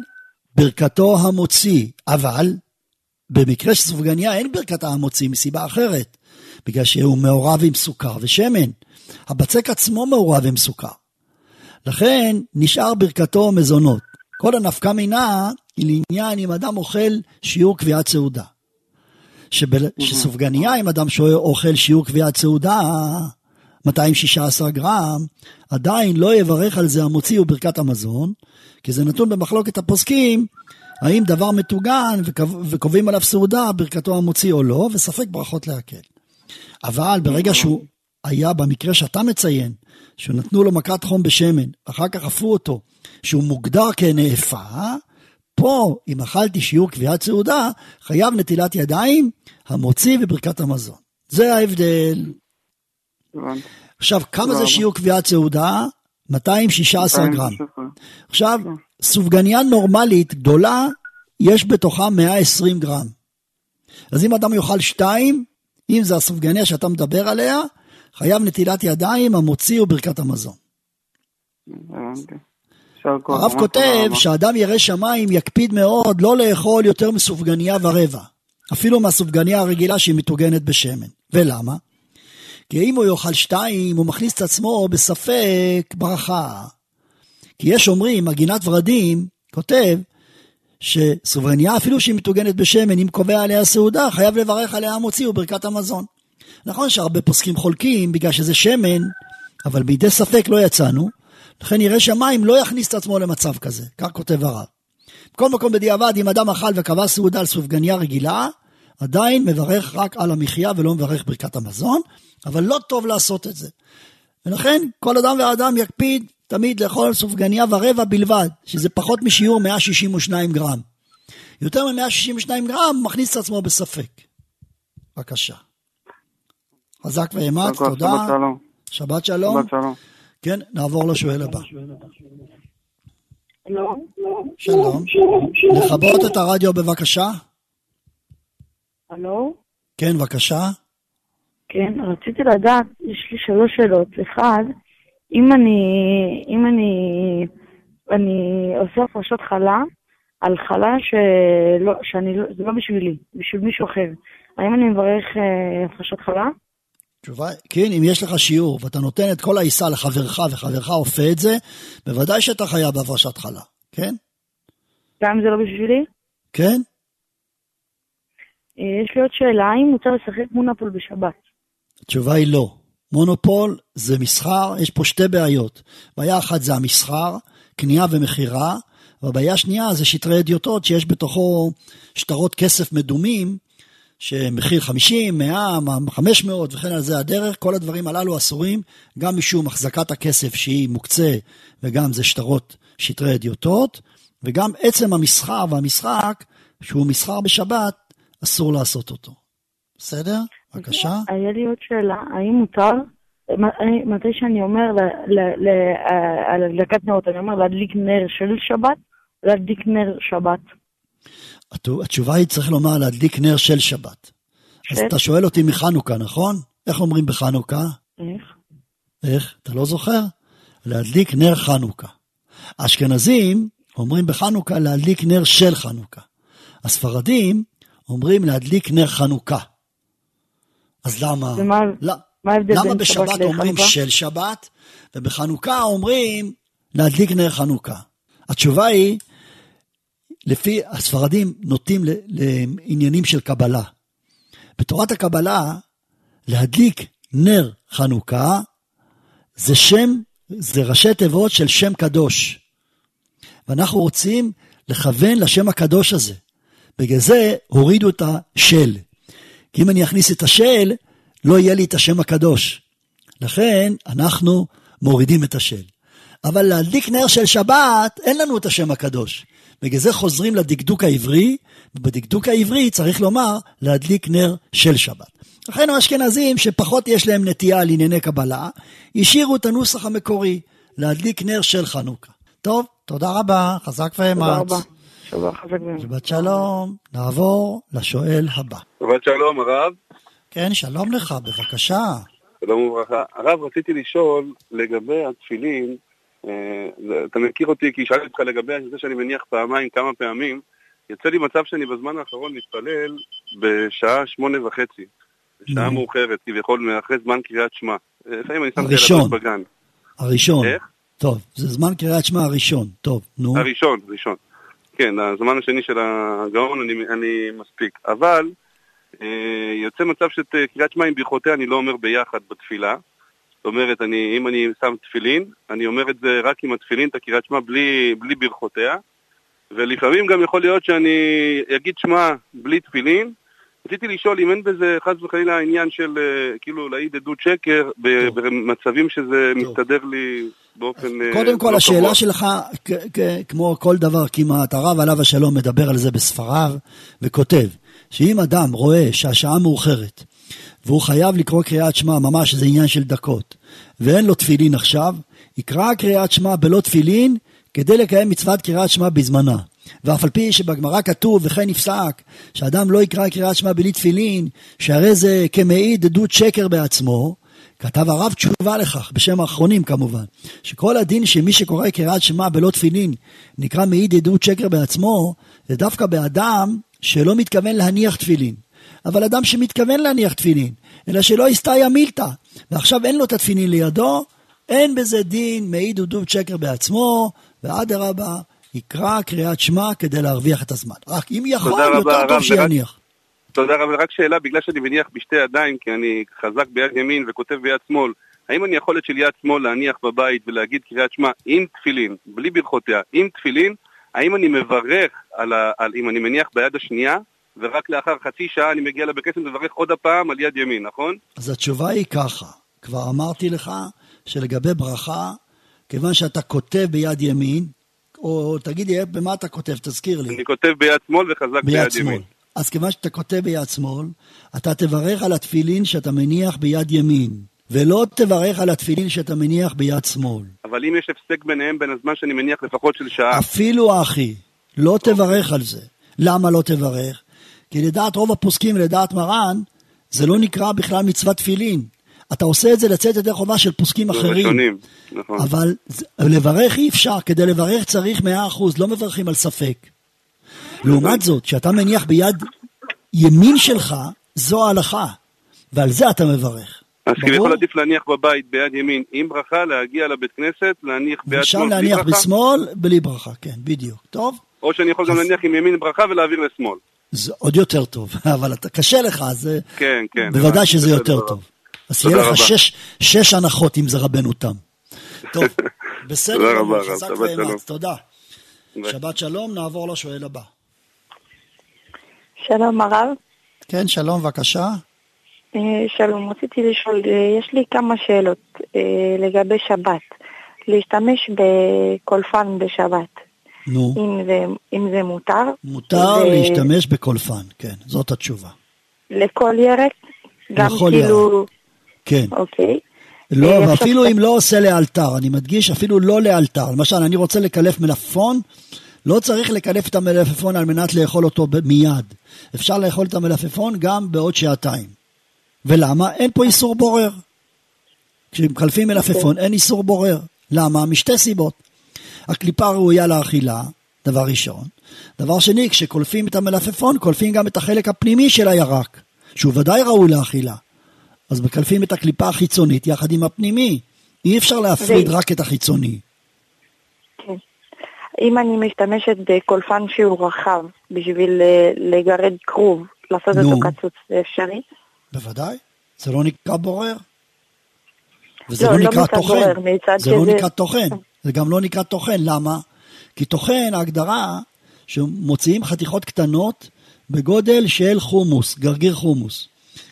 ברכתו המוציא. אבל, במקרה של סופגניה אין ברכתה המוציא מסיבה אחרת. בגלל שהוא מעורב עם סוכר ושמן. הבצק עצמו מעורב עם סוכר. לכן נשאר ברכתו מזונות. כל הנפקא מינה היא לעניין אם אדם אוכל שיעור קביעת סעודה. שבל... שסופגניה, אם אדם אוכל שיעור קביעת סעודה, 216 גרם, עדיין לא יברך על זה המוציא וברכת המזון, כי זה נתון במחלוקת הפוסקים, האם דבר מטוגן וקובעים עליו סעודה, ברכתו המוציא או לא, וספק ברכות להקל. אבל ברגע שהוא היה במקרה שאתה מציין, שנתנו לו מכת חום בשמן, אחר כך עפו אותו, שהוא מוגדר כנאפה, פה, אם אכלתי שיעור קביעת סעודה, חייב נטילת ידיים, המוציא וברכת המזון. זה ההבדל. עכשיו, כמה זה שיעור קביעת סעודה? 216 גרם. עכשיו, סופגניה נורמלית גדולה, יש בתוכה 120 גרם. אז אם אדם יאכל שתיים, אם זה הסופגניה שאתה מדבר עליה, חייב נטילת ידיים, המוציא וברכת המזון. הרב כותב שאדם ירא שמיים יקפיד מאוד לא לאכול יותר מסופגניה ורבע, אפילו מהסופגניה הרגילה שהיא מטוגנת בשמן. ולמה? כי אם הוא יאכל שתיים, הוא מכניס את עצמו בספק ברכה. כי יש אומרים, מגינת ורדים, כותב, שסוברניה, אפילו שהיא מטוגנת בשמן, אם קובע עליה סעודה, חייב לברך עליה המוציא וברכת המזון. נכון שהרבה פוסקים חולקים בגלל שזה שמן, אבל בידי ספק לא יצאנו, לכן ירא שמיים לא יכניס את עצמו למצב כזה, כך כותב הרב. בכל מקום בדיעבד, אם אדם אכל וקבע סעודה על סופגניה רגילה, עדיין מברך רק על המחיה ולא מברך ברכת המזון, אבל לא טוב לעשות את זה. ולכן כל אדם ואדם יקפיד תמיד לאכול סופגניה ורבע בלבד, שזה פחות משיעור 162 גרם. יותר מ-162 גרם מכניס את עצמו בספק. בבקשה. חזק ואמץ, תודה. שבת שלום. שבת שלום. שבת שלום. כן, נעבור לשואל הבא. שלום. שלום. לכבות את הרדיו בבקשה. הלו? כן, בבקשה. כן, רציתי לדעת, יש לי שלוש שאלות. אחד, אם אני, אם אני, אני עושה הפרשות חלה, על חלה שלא, שאני, לא- זה לא בשבילי, בשביל מישהו אחר, האם אני מברך אה, הפרשת חלה? תשובה, כן, אם יש לך שיעור ואתה נותן את כל העיסה לחברך וחברך אופה את זה, בוודאי שאתה חייב בהפרשת חלה, כן? גם זה לא בשבילי? כן? אה, יש לי עוד שאלה, האם מותר לשחק מונופול בשבת? התשובה היא לא. מונופול זה מסחר, יש פה שתי בעיות. בעיה אחת זה המסחר, קנייה ומכירה, והבעיה השנייה זה שטרי אדיוטות שיש בתוכו שטרות כסף מדומים, שמחיר 50, 100, 500 וכן על זה הדרך, כל הדברים הללו אסורים, גם משום החזקת הכסף שהיא מוקצה, וגם זה שטרות שטרי אדיוטות, וגם עצם המסחר והמשחק, שהוא מסחר בשבת, אסור לעשות אותו. בסדר? בבקשה. היה לי עוד שאלה, האם מותר, מתי שאני אומר אה, על הדלקת נרות, אני אומר להדליק נר של שבת, להדליק נר שבת. התשובה היא צריך לומר להדליק נר של שבת. אז. אתה שואל אותי מחנוכה, נכון? איך אומרים בחנוכה? איך? איך? אתה לא זוכר? להדליק נר חנוכה. האשכנזים אומרים בחנוכה להדליק נר של חנוכה. הספרדים אומרים להדליק נר חנוכה. אז למה? ומה מה ההבדל למה שבת בשבת אומרים? של שבת, ובחנוכה אומרים להדליק נר חנוכה? התשובה היא, לפי הספרדים נוטים לעניינים של קבלה. בתורת הקבלה, להדליק נר חנוכה זה שם, זה ראשי תיבות של שם קדוש. ואנחנו רוצים לכוון לשם הקדוש הזה. בגלל זה הורידו את השל. כי אם אני אכניס את השל, לא יהיה לי את השם הקדוש. לכן אנחנו מורידים את השל. אבל להדליק נר של שבת, אין לנו את השם הקדוש. בגלל זה חוזרים לדקדוק העברי, ובדקדוק העברי צריך לומר להדליק נר של שבת. לכן האשכנזים שפחות יש להם נטייה על ענייני קבלה, השאירו את הנוסח המקורי, להדליק נר של חנוכה. טוב, תודה רבה, חזק תודה ואמץ. רבה. שבת שלום, נעבור לשואל הבא. שבת שלום, הרב. כן, שלום לך, בבקשה. שלום וברכה. הרב, רציתי לשאול לגבי התפילין, אתה מכיר אותי כי שאלתי אותך לגבי זה שאני מניח פעמיים, כמה פעמים. יוצא לי מצב שאני בזמן האחרון מתפלל בשעה שמונה וחצי. בשעה. מאוחרת, כביכול אחרי זמן קריאת שמע. אה, לפעמים אני שם את בגן. הראשון, איך? טוב, זה זמן קריאת שמע הראשון. טוב, נו. הראשון, ראשון. כן, הזמן השני של הגאון אני, אני מספיק. אבל אה, יוצא מצב שאת אה, קריאת שמע עם ברכותיה אני לא אומר ביחד בתפילה. זאת אומרת, אני, אם אני שם תפילין, אני אומר את זה רק עם התפילין, את הקריאת שמע בלי, בלי ברכותיה. ולפעמים גם יכול להיות שאני אגיד שמע בלי תפילין. רציתי לשאול אם אין בזה חס וחלילה עניין של אה, כאילו להעיד עדות שקר טוב. במצבים שזה טוב. מסתדר לי באופן... אה, קודם כל, לא השאלה קבוע. שלך, כמו כל דבר כמעט, הרב עליו השלום מדבר על זה בספריו, וכותב שאם אדם רואה שהשעה מאוחרת, והוא חייב לקרוא קריאת שמע, ממש זה עניין של דקות, ואין לו תפילין עכשיו, יקרא קריאת שמע בלא תפילין, כדי לקיים מצוות קריאת שמע בזמנה. ואף על פי שבגמרא כתוב, וכן נפסק, שאדם לא יקרא קריאת שמע בלי תפילין, שהרי זה כמעיד עדות שקר בעצמו, כתב הרב תשובה לכך, בשם האחרונים כמובן, שכל הדין שמי שקורא קריאת שמע בלא תפילין נקרא מעיד עדות שקר בעצמו, זה דווקא באדם שלא מתכוון להניח תפילין. אבל אדם שמתכוון להניח תפילין, אלא שלא הסתייע מילתא, ועכשיו אין לו את התפילין לידו, אין בזה דין מעיד עדות שקר בעצמו, ואדרבה, יקרא קריאת שמע כדי להרוויח את הזמן. רק אם יכול, יותר טוב שיניח. תודה רבה, רק שאלה, בגלל שאני מניח בשתי ידיים, כי אני חזק ביד ימין וכותב ביד שמאל, האם אני יכול את של יד שמאל להניח בבית ולהגיד קריאת שמע עם תפילין, בלי ברכותיה, עם תפילין, האם אני מברך על, ה, על אם אני מניח ביד השנייה, ורק לאחר חצי שעה אני מגיע לבית כנסת ומברך עוד הפעם על יד ימין, נכון? אז התשובה היא ככה, כבר אמרתי לך שלגבי ברכה, כיוון שאתה כותב ביד ימין, או תגידי במה אתה כותב, תזכיר לי, אני כותב ביד שמאל וחזק ביד ביד שמאל. ימין. אז כיוון שאתה כותב ביד שמאל, אתה תברך על התפילין שאתה מניח ביד ימין, ולא תברך על התפילין שאתה מניח ביד שמאל. אבל אם יש הפסק ביניהם בין הזמן שאני מניח לפחות של שעה, אפילו אחי, לא תברך על זה. למה לא תברך? כי לדעת רוב הפוסקים ולדעת מרן, זה לא נקרא בכלל מצוות תפילין. אתה עושה את זה לצאת ידי חובה של פוסקים אחרים. ראשונים, נכון. אבל לברך אי אפשר, כדי לברך צריך מאה אחוז, לא מברכים על ספק. לעומת זאת, כשאתה מניח ביד ימין שלך, זו ההלכה, ועל זה אתה מברך. אז ברור? כביכול עדיף להניח בבית ביד ימין עם ברכה, להגיע לבית כנסת, להניח ביד שמאל בלי להניח ברכה, בשמאל, בלי ברכה, כן, בדיוק. טוב? או שאני יכול גם אז- להניח עם ימין ברכה ולהעביר לשמאל. זה עוד יותר טוב, אבל אתה, קשה לך, אז כן, כן. בוודאי שזה בסדר. יותר טוב. אז יהיה לך. שש, שש הנחות אם זה רבנו תם. טוב, בסדר, תודה רבה. חזק שבת ואמץ, שלום. תודה. ביי. שבת שלום, נעבור לשואל הבא. שלום הרב. כן, שלום, בבקשה. אה, שלום, רציתי לשאול, אה, יש לי כמה שאלות אה, לגבי שבת. להשתמש בקולפן בשבת, נו, אם זה, אם זה מותר? מותר ו- להשתמש בקולפן, כן, זאת התשובה. לכל ירק? גם לכל כאילו... כן. אוקיי. לא, אה, ואפילו אם לא עושה לאלתר, אני מדגיש, אפילו לא לאלתר. למשל, אני רוצה לקלף מלפפון, לא צריך לקלף את המלפפון על מנת לאכול אותו מיד. אפשר לאכול את המלפפון גם בעוד שעתיים. ולמה? אין פה איסור בורר. כשמקלפים מלפפון אין איסור בורר. למה? משתי סיבות. הקליפה ראויה לאכילה, דבר ראשון. דבר שני, כשקולפים את המלפפון, קולפים גם את החלק הפנימי של הירק, שהוא ודאי ראוי לאכילה. אז מקלפים את הקליפה החיצונית יחד עם הפנימי. אי אפשר להפריד רק את החיצוני. כן. אם אני משתמשת בקולפן שהוא רחב בשביל אה, לגרד כרוב, לעשות נו. אותו קצוץ, זה אפשרי? בוודאי. זה לא נקרא בורר. וזה לא, לא, לא נקרא מצד טוחן. זה לא שזה- נקרא טוחן. זה גם לא נקרא טוחן. למה? כי טוחן, ההגדרה, שמוציאים חתיכות קטנות בגודל של חומוס, גרגיר חומוס.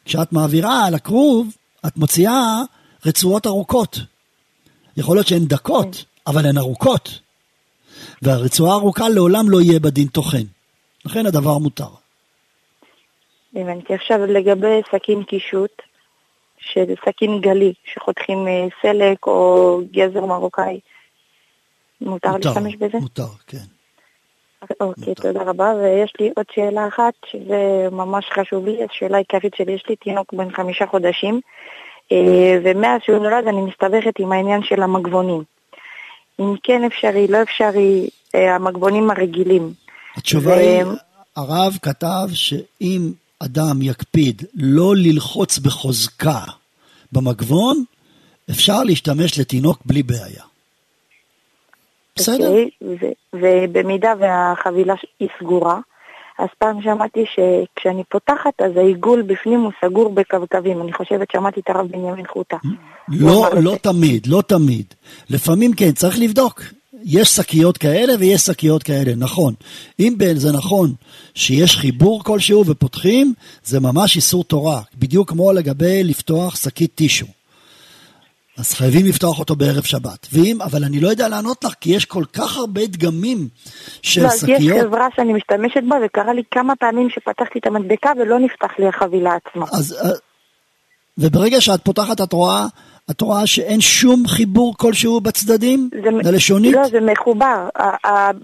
כשאת מעבירה על הכרוב, את מוציאה רצועות ארוכות. יכול להיות שהן דקות, אבל הן ארוכות. והרצועה הארוכה לעולם לא יהיה בדין טוחן. לכן הדבר מותר. הבנתי. עכשיו לגבי סכין קישוט, שזה סכין גלי, שחותכים אה, סלק או גזר מרוקאי, מותר להשתמש בזה? מותר, כן. אוקיי, תודה רבה. ויש לי עוד שאלה אחת, שזה ממש חשוב לי, השאלה העיקרית שלי, יש לי תינוק בן חמישה חודשים, אה, ומאז שהוא נולד אני מסתבכת עם העניין של המגבונים. אם כן אפשרי, לא אפשרי, אה, המגבונים הרגילים. התשובה ו- היא, הרב כתב שאם אדם יקפיד לא ללחוץ בחוזקה במגבון, אפשר להשתמש לתינוק בלי בעיה. בסדר. אוקיי, ו- ובמידה והחבילה היא סגורה, אז פעם שמעתי שכשאני פותחת אז העיגול בפנים הוא סגור בקווקווים. אני חושבת, שמעתי את הרב בנימין חוטה. לא, לא תמיד, לא תמיד. לפעמים כן, צריך לבדוק. יש שקיות כאלה ויש שקיות כאלה, נכון. אם זה נכון שיש חיבור כלשהו ופותחים, זה ממש איסור תורה. בדיוק כמו לגבי לפתוח שקית טישו. אז חייבים לפתוח אותו בערב שבת. ואם, אבל אני לא יודע לענות לך, כי יש כל כך הרבה דגמים של לא, אז יש שקיות. חברה שאני משתמשת בה, וקרה לי כמה פעמים שפתחתי את המדבקה ולא נפתח לי החבילה עצמה. אז, אה, וברגע שאת פותחת את רואה, את רואה שאין שום חיבור כלשהו בצדדים? זה- ללשונית? לא, זה מחובר.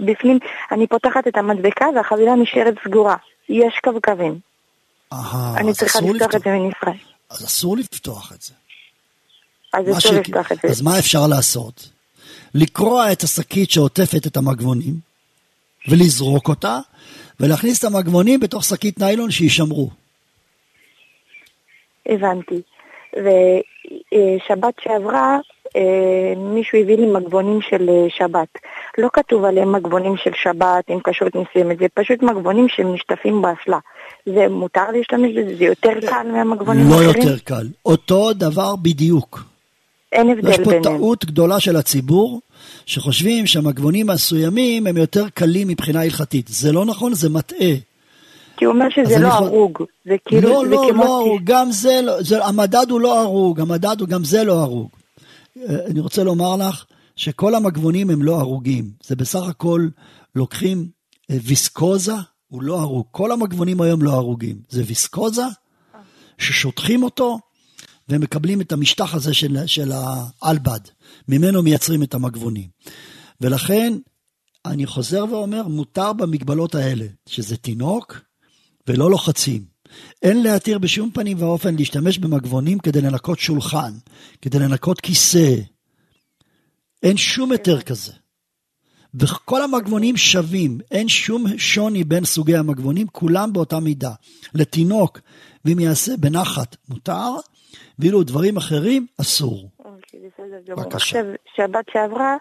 בפנים, אני פותחת את המדבקה והחבילה נשארת סגורה. יש קווקווים. אהה, אני צריכה לפתוח את זה מנפרד. אז אסור לפתוח את זה. אז מה אסור ש- לפתוח את זה. אז מה אפשר לעשות? לקרוע את השקית שעוטפת את המגבונים, ולזרוק אותה, ולהכניס את המגבונים בתוך שקית ניילון שישמרו. הבנתי. ושבת שעברה, אה, מישהו הביא לי מגבונים של אה, שבת. לא כתוב עליהם מגבונים של שבת עם כשרות מסוימת, זה פשוט מגבונים שנשטפים באסלה. זה מותר להשתמש בזה? זה יותר קל מהמגבונים לא האחרים? יותר קל. אותו דבר בדיוק. אין יש הבדל פה ביניהם. טעות גדולה של הציבור, שחושבים שהמגבונים מסוימים הם יותר קלים מבחינה הלכתית. זה לא נכון, זה מטעה. כי הוא אומר שזה לא יכול- הרוג. זה כאילו, לא, זה לא, כמו... לא הרוג, גם זה לא, זה, המדד הוא לא הרוג, המדד הוא גם זה לא הרוג. אה, אני רוצה לומר לך שכל המגבונים הם לא הרוגים, זה בסך הכל לוקחים אה, ויסקוזה, הוא לא הרוג, כל המגבונים היום לא הרוגים, זה ויסקוזה ששוטחים אותו ומקבלים את המשטח הזה של, של האלבד, ממנו מייצרים את המגבונים. ולכן, אני חוזר ואומר, מותר במגבלות האלה, שזה תינוק ולא לוחצים. אין להתיר בשום פנים ואופן להשתמש במגבונים כדי לנקות שולחן, כדי לנקות כיסא. אין שום היתר כזה. וכל המגבונים שווים, אין שום שוני בין סוגי המגבונים, כולם באותה מידה. לתינוק, ואם יעשה בנחת, מותר, ואילו דברים אחרים, אסור. אוקיי. בבקשה. שבת שעברה,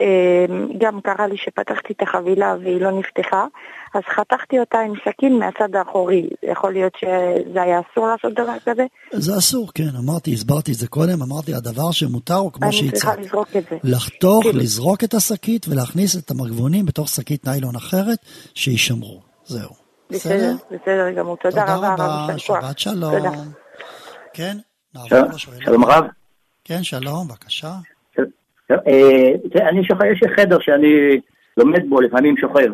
אה, גם קרה לי שפתחתי את החבילה והיא לא נפתחה, אז חתכתי אותה עם סכין מהצד האחורי. יכול להיות שזה היה אסור לעשות דבר כזה? זה אסור, כן, אמרתי, הסברתי את זה קודם, אמרתי, הדבר שמותר הוא כמו אני צריכה שהצעת. לזרוק את זה. לחתוך, כאילו. לזרוק את השקית ולהכניס את המגבונים בתוך שקית ניילון אחרת, שישמרו. זהו. בסדר, בסדר גמור. תודה תודה רבה, רבה, כוח. שבת שלום. תודה. כן, נעבור שלום, לשואל. שלום רב. כן, שלום, בבקשה. אה, אני שוכב, יש לי חדר שאני לומד בו, לפעמים שוכב.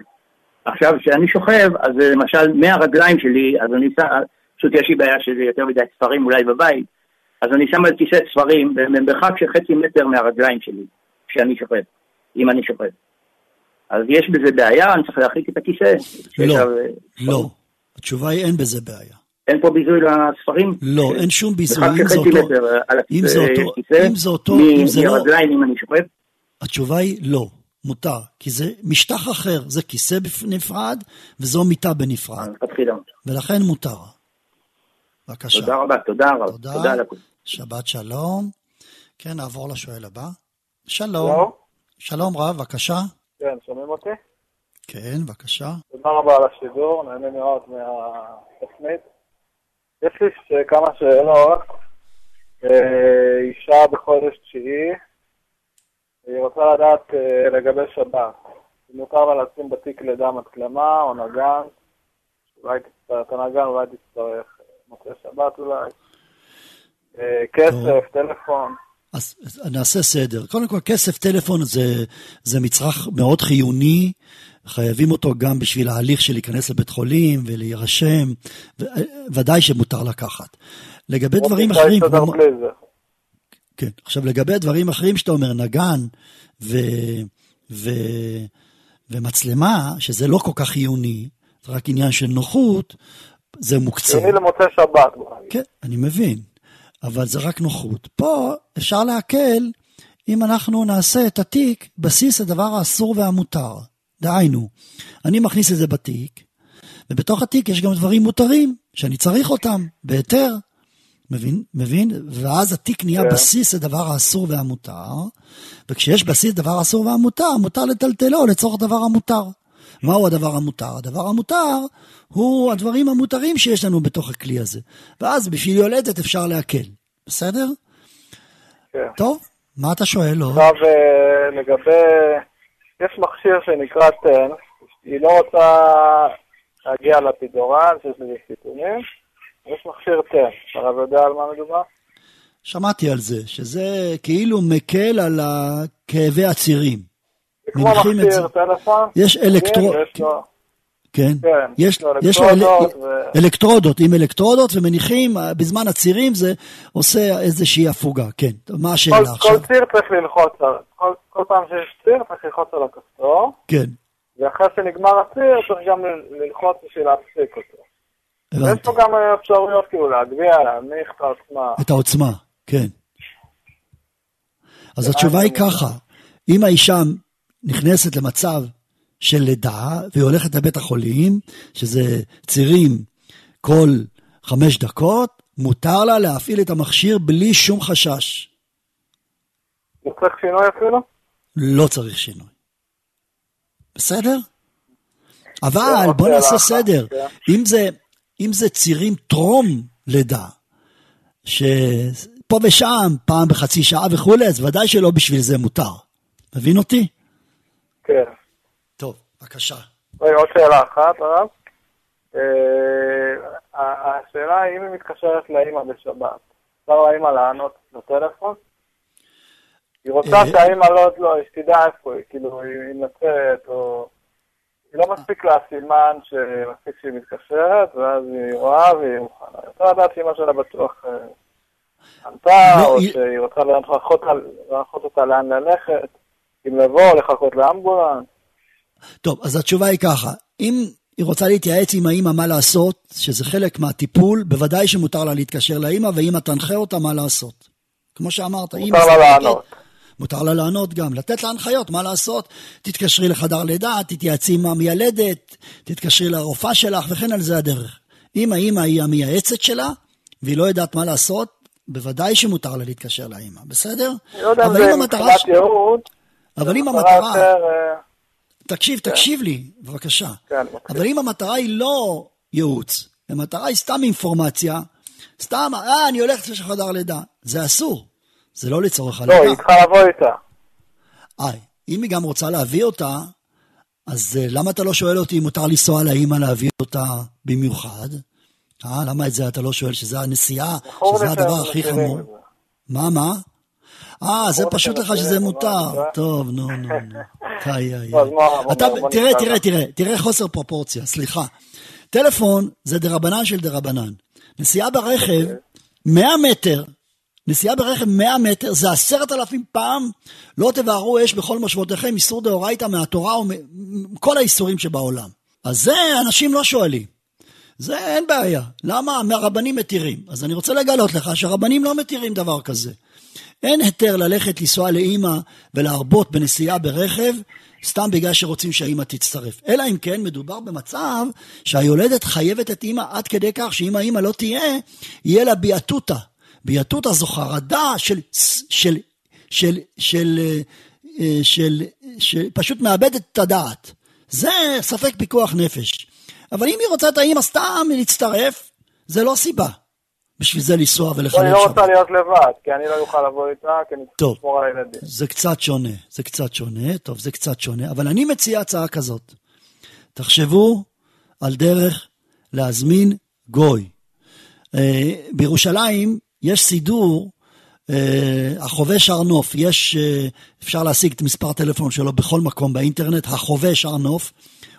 עכשיו, כשאני שוכב, אז אה, למשל, מהרגליים שלי, אז אני שם, פשוט יש לי בעיה שזה יותר מדי ספרים אולי בבית, אז אני שם על כיסא ספרים במרחק של חצי מטר מהרגליים שלי, כשאני שוכב, אם אני שוכב. אז יש בזה בעיה, אני צריך להרחיק את הכיסא. לא, אה, לא. התשובה היא אין בזה בעיה. אין פה ביזוי לספרים? לא, אין שום ביזוי. מרחק אם זה אותו- אה, אם זה אותו- אם זה אותו, אם זה לא... מרגליים אם אני שוכב? התשובה היא לא, מותר. כי זה משטח אחר, זה כיסא נפרד וזו מיטה בנפרד. ולכן מותר. בבקשה. תודה רבה, תודה רבה. תודה. הכול. שבת שלום. כן, נעבור לשואל הבא. שלום. שלום רב, בבקשה. כן, שומעים אותי? כן, בבקשה. תודה רבה על השידור, נהנה מאוד מהתוכנית. יש לי ש- כמה שאלות. אה, אישה בחודש תשיעי, היא רוצה לדעת אה, לגבי שבת. מותר לה לשים בתיק לידה מדקלמה או נגן, אולי תצטרך, הנגן אולי תצטרך מוצאי שבת אולי. אה, כסף, טלפון. אז נעשה סדר. קודם כל, כסף טלפון זה, זה מצרך מאוד חיוני, חייבים אותו גם בשביל ההליך של להיכנס לבית חולים ולהירשם, ו- ודאי שמותר לקחת. לגבי דברים אפשר אחרים, כמו. כן, עכשיו לגבי דברים אחרים שאתה אומר, נגן ו, ו, ומצלמה, שזה לא כל כך חיוני, זה רק עניין של נוחות, זה מוקצה. חיוני למוצאי שבת. כן, אני מבין, אבל זה רק נוחות. פה אפשר להקל אם אנחנו נעשה את התיק בסיס הדבר האסור והמותר. דהיינו, אני מכניס את זה בתיק, ובתוך התיק יש גם דברים מותרים, שאני צריך אותם, בהיתר. מבין? מבין? ואז התיק נהיה כן. בסיס לדבר האסור והמותר, וכשיש בסיס לדבר האסור והמותר, מותר לטלטלו לצורך דבר המותר. מהו הדבר המותר? הדבר המותר הוא הדברים המותרים שיש לנו בתוך הכלי הזה. ואז בשביל יולדת אפשר להקל, בסדר? כן. טוב, מה אתה שואל עוד? עכשיו אה, לגבי, יש מכשיר שנקרא טן, היא לא רוצה להגיע לפידורן, שיש לזה סיכונים, יש מכשיר טן, הרב יודע על מה מדובר? שמעתי על זה, שזה כאילו מקל על כאבי הצירים. זה כמו. מכשיר טלפון, יש אלקטרו- יש לו, כן, כן, יש, יש לו אל- ו- אלקטרודות, עם אלקטרודות, ומניחים, אה, בזמן הצירים זה עושה איזושהי הפוגה, כן. מה השאלה כל, עכשיו? כל ציר צריך ללחוץ, כל, כל פעם שיש ציר צריך ללחוץ על הכפתור, כן, ואחרי שנגמר הציר צריך גם ללחוץ בשביל להפסיק אותו. הבנתי. יש פה גם אה, אפשרויות כאילו להגביה, להנמיך את העוצמה. את העוצמה, כן. אז התשובה היא ככה, אם האישה נכנסת למצב של לידה, והיא הולכת לבית החולים, שזה צירים כל חמש דקות, מותר לה להפעיל את המכשיר בלי שום חשש. הוא צריך שינוי אפילו? לא צריך שינוי. בסדר? אבל זה בוא נעשה סדר. אם זה, אם זה צירים טרום לידה, שפה ושם, פעם בחצי שעה וכולי, אז ודאי שלא בשביל זה מותר. מבין אותי? כן. בבקשה. רגע, עוד שאלה אחת, הרב. אה, השאלה היא אם היא מתקשרת לאימא בשבת, אפשר לאימא לענות לטלפון? היא רוצה אה. שהאימא לא, לא, שתדע איפה היא, כאילו, היא נמצאת, או... היא לא מספיק לה סימן שמספיק שהיא מתקשרת, ואז היא רואה והיא מוכנה. היא רוצה לדעת שאימא שלה בטוח אה, ענתה, או היא- שהיא רוצה להנחות אותה לאן ללכת, אם לבוא, לחכות לאמבולנס. טוב, אז התשובה היא ככה, אם היא רוצה להתייעץ עם האמא מה לעשות, שזה חלק מהטיפול, בוודאי שמותר לה להתקשר לאמא, ואמא תנחה אותה מה לעשות. כמו שאמרת, אמא מותר לה לענות. מותר לה לענות גם, לתת לה הנחיות מה לעשות. תתקשרי לחדר לידה, תתייעצי עם המיילדת, תתקשרי לרופאה שלך, וכן על זה הדרך. אם האמא היא המייעצת שלה, והיא לא יודעת מה לעשות, בוודאי שמותר לה להתקשר לאמא, בסדר? אני לא יודע אם זה. מבחינת ייעוד, אבל אם מטרה המטרה... יותר, אה, תקשיב, תקשיב לי, בבקשה. כן, אבל אם המטרה היא לא ייעוץ, המטרה היא סתם אינפורמציה, סתם, אה, אני הולכת לשם חדר לידה, זה אסור. זה לא לצורך לא, הלידה. היא צריכה לבוא איתה. אה, אם היא גם רוצה להביא אותה, אז אה, למה אתה לא שואל אותי אם מותר לנסוע לאימא להביא אותה במיוחד? אה, למה את זה אתה לא שואל שזה הנסיעה, בחור שזה מסוים הדבר הכי חמור? מה, מה? אה, זה פשוט לך שזה מותר. טוב, נו, נו, נו. איי, בוא תראה, תראה. תראה, תראה חוסר פרופורציה, סליחה. טלפון זה דרבנן של דרבנן. נסיעה ברכב, 100 מטר, נסיעה ברכב 100 מטר, זה עשרת אלפים פעם, לא תבערו אש בכל מושבותיכם, איסור דאורייתא מהתורה ומכל האיסורים שבעולם. אז זה אנשים לא שואלים. זה אין בעיה. למה? מהרבנים מתירים. אז אני רוצה לגלות לך שהרבנים לא מתירים דבר כזה. אין היתר ללכת לנסוע לאימא ולהרבות בנסיעה ברכב, סתם בגלל שרוצים שהאימא תצטרף. אלא אם כן מדובר במצב שהיולדת חייבת את אימא עד כדי כך שאם האימא לא תהיה, יהיה לה ביאטוטה. ביאטוטה זו חרדה של, של, של, של, של, של, של פשוט מאבדת את הדעת. זה ספק פיקוח נפש. אבל אם היא רוצה את האימא סתם להצטרף, זה לא סיבה. בשביל זה לנסוע לא, אני ולחלל לא שבת. רוצה להיות לבד, כי אני לא אוכל לבוא איתה, כי אני צריך. לשמור על הילדים. זה קצת שונה, זה קצת שונה, טוב, זה קצת שונה, אבל אני מציע הצעה כזאת. תחשבו על דרך להזמין גוי. אה, בירושלים יש סידור, אה, החובש הר נוף, יש, אה, אפשר להשיג את מספר הטלפון שלו בכל מקום באינטרנט, החובש הר נוף,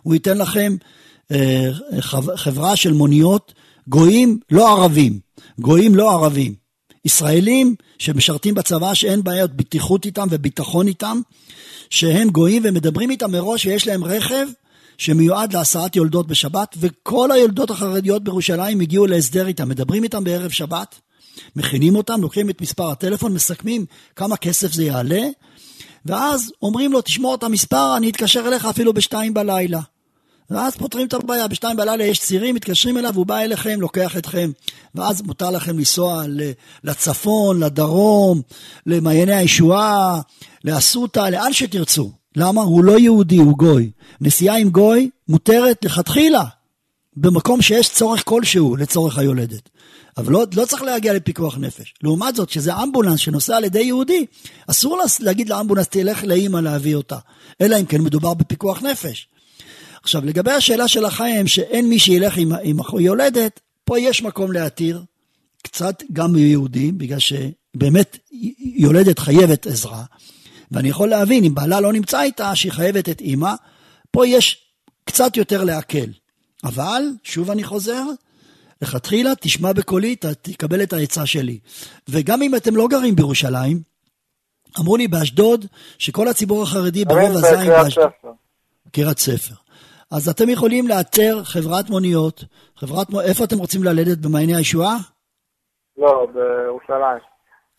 הוא ייתן לכם אה, חב- חברה של מוניות, גויים לא ערבים, גויים לא ערבים. ישראלים שמשרתים בצבא שאין בעיות בטיחות איתם וביטחון איתם, שהם גויים ומדברים איתם מראש ויש להם רכב שמיועד להסעת יולדות בשבת, וכל היולדות החרדיות בירושלים הגיעו להסדר איתם, מדברים איתם בערב שבת, מכינים אותם, לוקחים את מספר הטלפון, מסכמים כמה כסף זה יעלה, ואז אומרים לו, תשמור את המספר, אני אתקשר אליך אפילו בשתיים בלילה. ואז פותרים את הבעיה, בשתיים בלילה יש צירים, מתקשרים אליו, הוא בא אליכם, לוקח אתכם, ואז מותר לכם לנסוע לצפון, לדרום, למעייני הישועה, לאסותא, לאן שתרצו. למה? הוא לא יהודי, הוא גוי. נסיעה עם גוי מותרת לכתחילה, במקום שיש צורך כלשהו לצורך היולדת. אבל לא, לא צריך להגיע לפיקוח נפש. לעומת זאת, שזה אמבולנס שנוסע על ידי יהודי, אסור להגיד לאמבולנס, תלך לאימא להביא אותה. אלא אם כן מדובר בפיקוח נפש. עכשיו, לגבי השאלה של החיים, שאין מי שילך עם, עם יולדת, פה יש מקום להתיר, קצת גם מיהודים, בגלל שבאמת יולדת חייבת עזרה. ואני יכול להבין, אם בעלה לא נמצא איתה, שהיא חייבת את אימא, פה יש קצת יותר להקל. אבל, שוב אני חוזר, לכתחילה תשמע בקולי, תקבל את העצה שלי. וגם אם אתם לא גרים בירושלים, אמרו לי באשדוד, שכל הציבור החרדי ברוב הזין באשדוד. קריית ספר. אז אתם יכולים לאתר חברת מוניות, חברת, איפה אתם רוצים ללדת, במעייני הישועה? לא, בירושלים.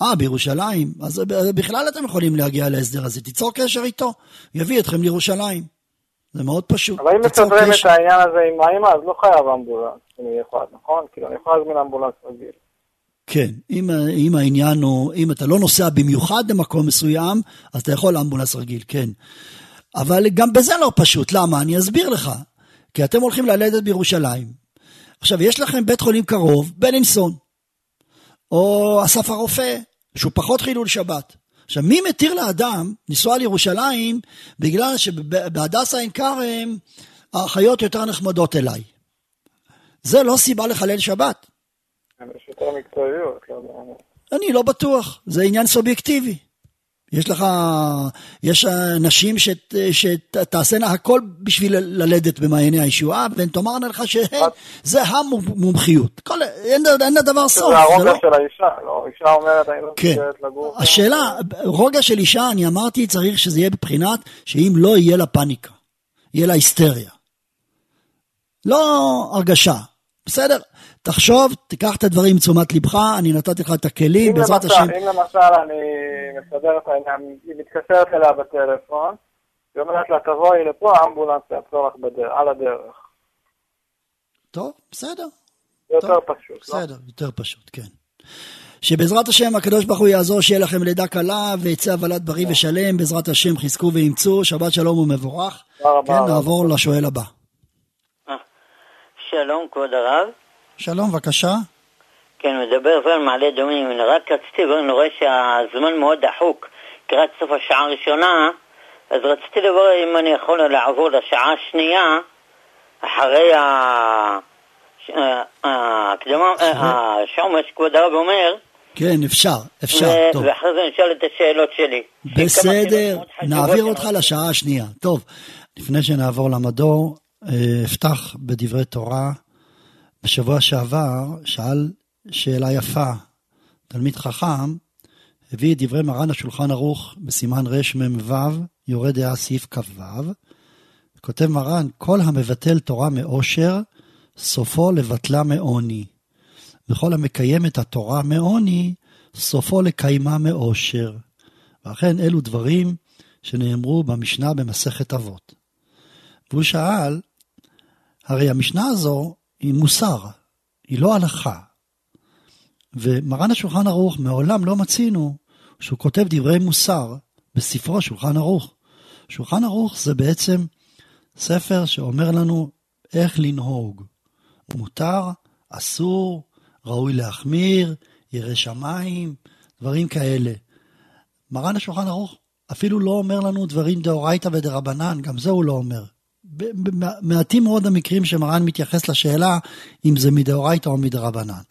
אה, בירושלים? אז בכלל אתם יכולים להגיע להסדר הזה, תיצור קשר איתו, יביא אתכם לירושלים. זה מאוד פשוט. אבל אם מסדרים את העניין הזה עם האמא, אז לא חייב אמבולנס מיוחד, נכון? כאילו, אני יכול להזמין אמבולנס רגיל. כן, אם, אם העניין הוא, אם אתה לא נוסע במיוחד למקום מסוים, אז אתה יכול אמבולנס רגיל, כן. אבל גם בזה לא פשוט, למה? אני אסביר לך. כי אתם הולכים ללדת בירושלים. עכשיו, יש לכם בית חולים קרוב, בלינסון, או אסף הרופא, שהוא פחות חילול שבת. עכשיו, מי מתיר לאדם לנסוע לירושלים בגלל שבהדסה עין כרם האחיות יותר נחמדות אליי? זה לא סיבה לחלל שבת. יש יותר מקצועיות. לא אני לא בטוח, זה עניין סובייקטיבי. יש לך, יש נשים שתעשינה הכל בשביל ללדת במעייני הישועה, והן תאמרנה לך שזה המומחיות. כל, אין, אין לדבר סוף. זה הרוגע לא... של האישה, לא? אישה אומרת, אני לא כן. לגור. השאלה, רוגע של אישה, אני אמרתי, צריך שזה יהיה בבחינת שאם לא יהיה לה פאניקה, יהיה לה היסטריה. לא הרגשה, בסדר? תחשוב, תיקח את הדברים לתשומת לבך, אני נתתי לך את הכלים, בעזרת השם. אם למשל אני מסדר את העניין, היא מתקשרת אליה בטלפון, היא אומרת לה, תבואי לפה, האמבולנס יעצור לך על הדרך. טוב, בסדר. יותר פשוט, לא? בסדר, יותר פשוט, כן. שבעזרת השם הקדוש ברוך הוא יעזור שיהיה לכם לידה קלה ויצא הוולד בריא ושלם, בעזרת השם חזקו ואימצו, שבת שלום ומבורך. כן, נעבור לשואל הבא. שלום כבוד הרב. שלום, בבקשה. כן, מדבר זמן מעלה אדומים. רק רציתי, אני רואה שהזמן מאוד דחוק, לקראת סוף השעה הראשונה, אז רציתי לברר אם אני יכול לעבור לשעה השנייה, אחרי ההקדמה, השעון, מה שכבוד הרב אומר. כן, אפשר, אפשר, טוב. ואחרי זה נשאל את השאלות שלי. בסדר, נעביר אותך לשעה השנייה. טוב, לפני שנעבור למדור, אה, אפתח בדברי תורה. בשבוע שעבר שאל שאלה יפה, תלמיד חכם, הביא את דברי מרן השולחן ערוך בסימן רמ"ו, יורה דעה סעיף כ"ו, כותב מרן, כל המבטל תורה מאושר, סופו לבטלה מעוני. וכל המקיים את התורה מעוני, סופו לקיימה מאושר. ואכן אלו דברים שנאמרו במשנה במסכת אבות. והוא שאל, הרי המשנה הזו היא מוסר, היא לא הלכה. ומרן השולחן ערוך מעולם לא מצינו שהוא כותב דברי מוסר בספרו שולחן ערוך. שולחן ערוך זה בעצם ספר שאומר לנו איך לנהוג. מותר, אסור, ראוי להחמיר, ירא שמיים, דברים כאלה. מרן השולחן ערוך אפילו לא אומר לנו דברים דאורייתא ודרבנן, גם זה הוא לא אומר. מעטים מאוד המקרים שמרן מתייחס לשאלה אם זה מדאורייתא או מדרבנן.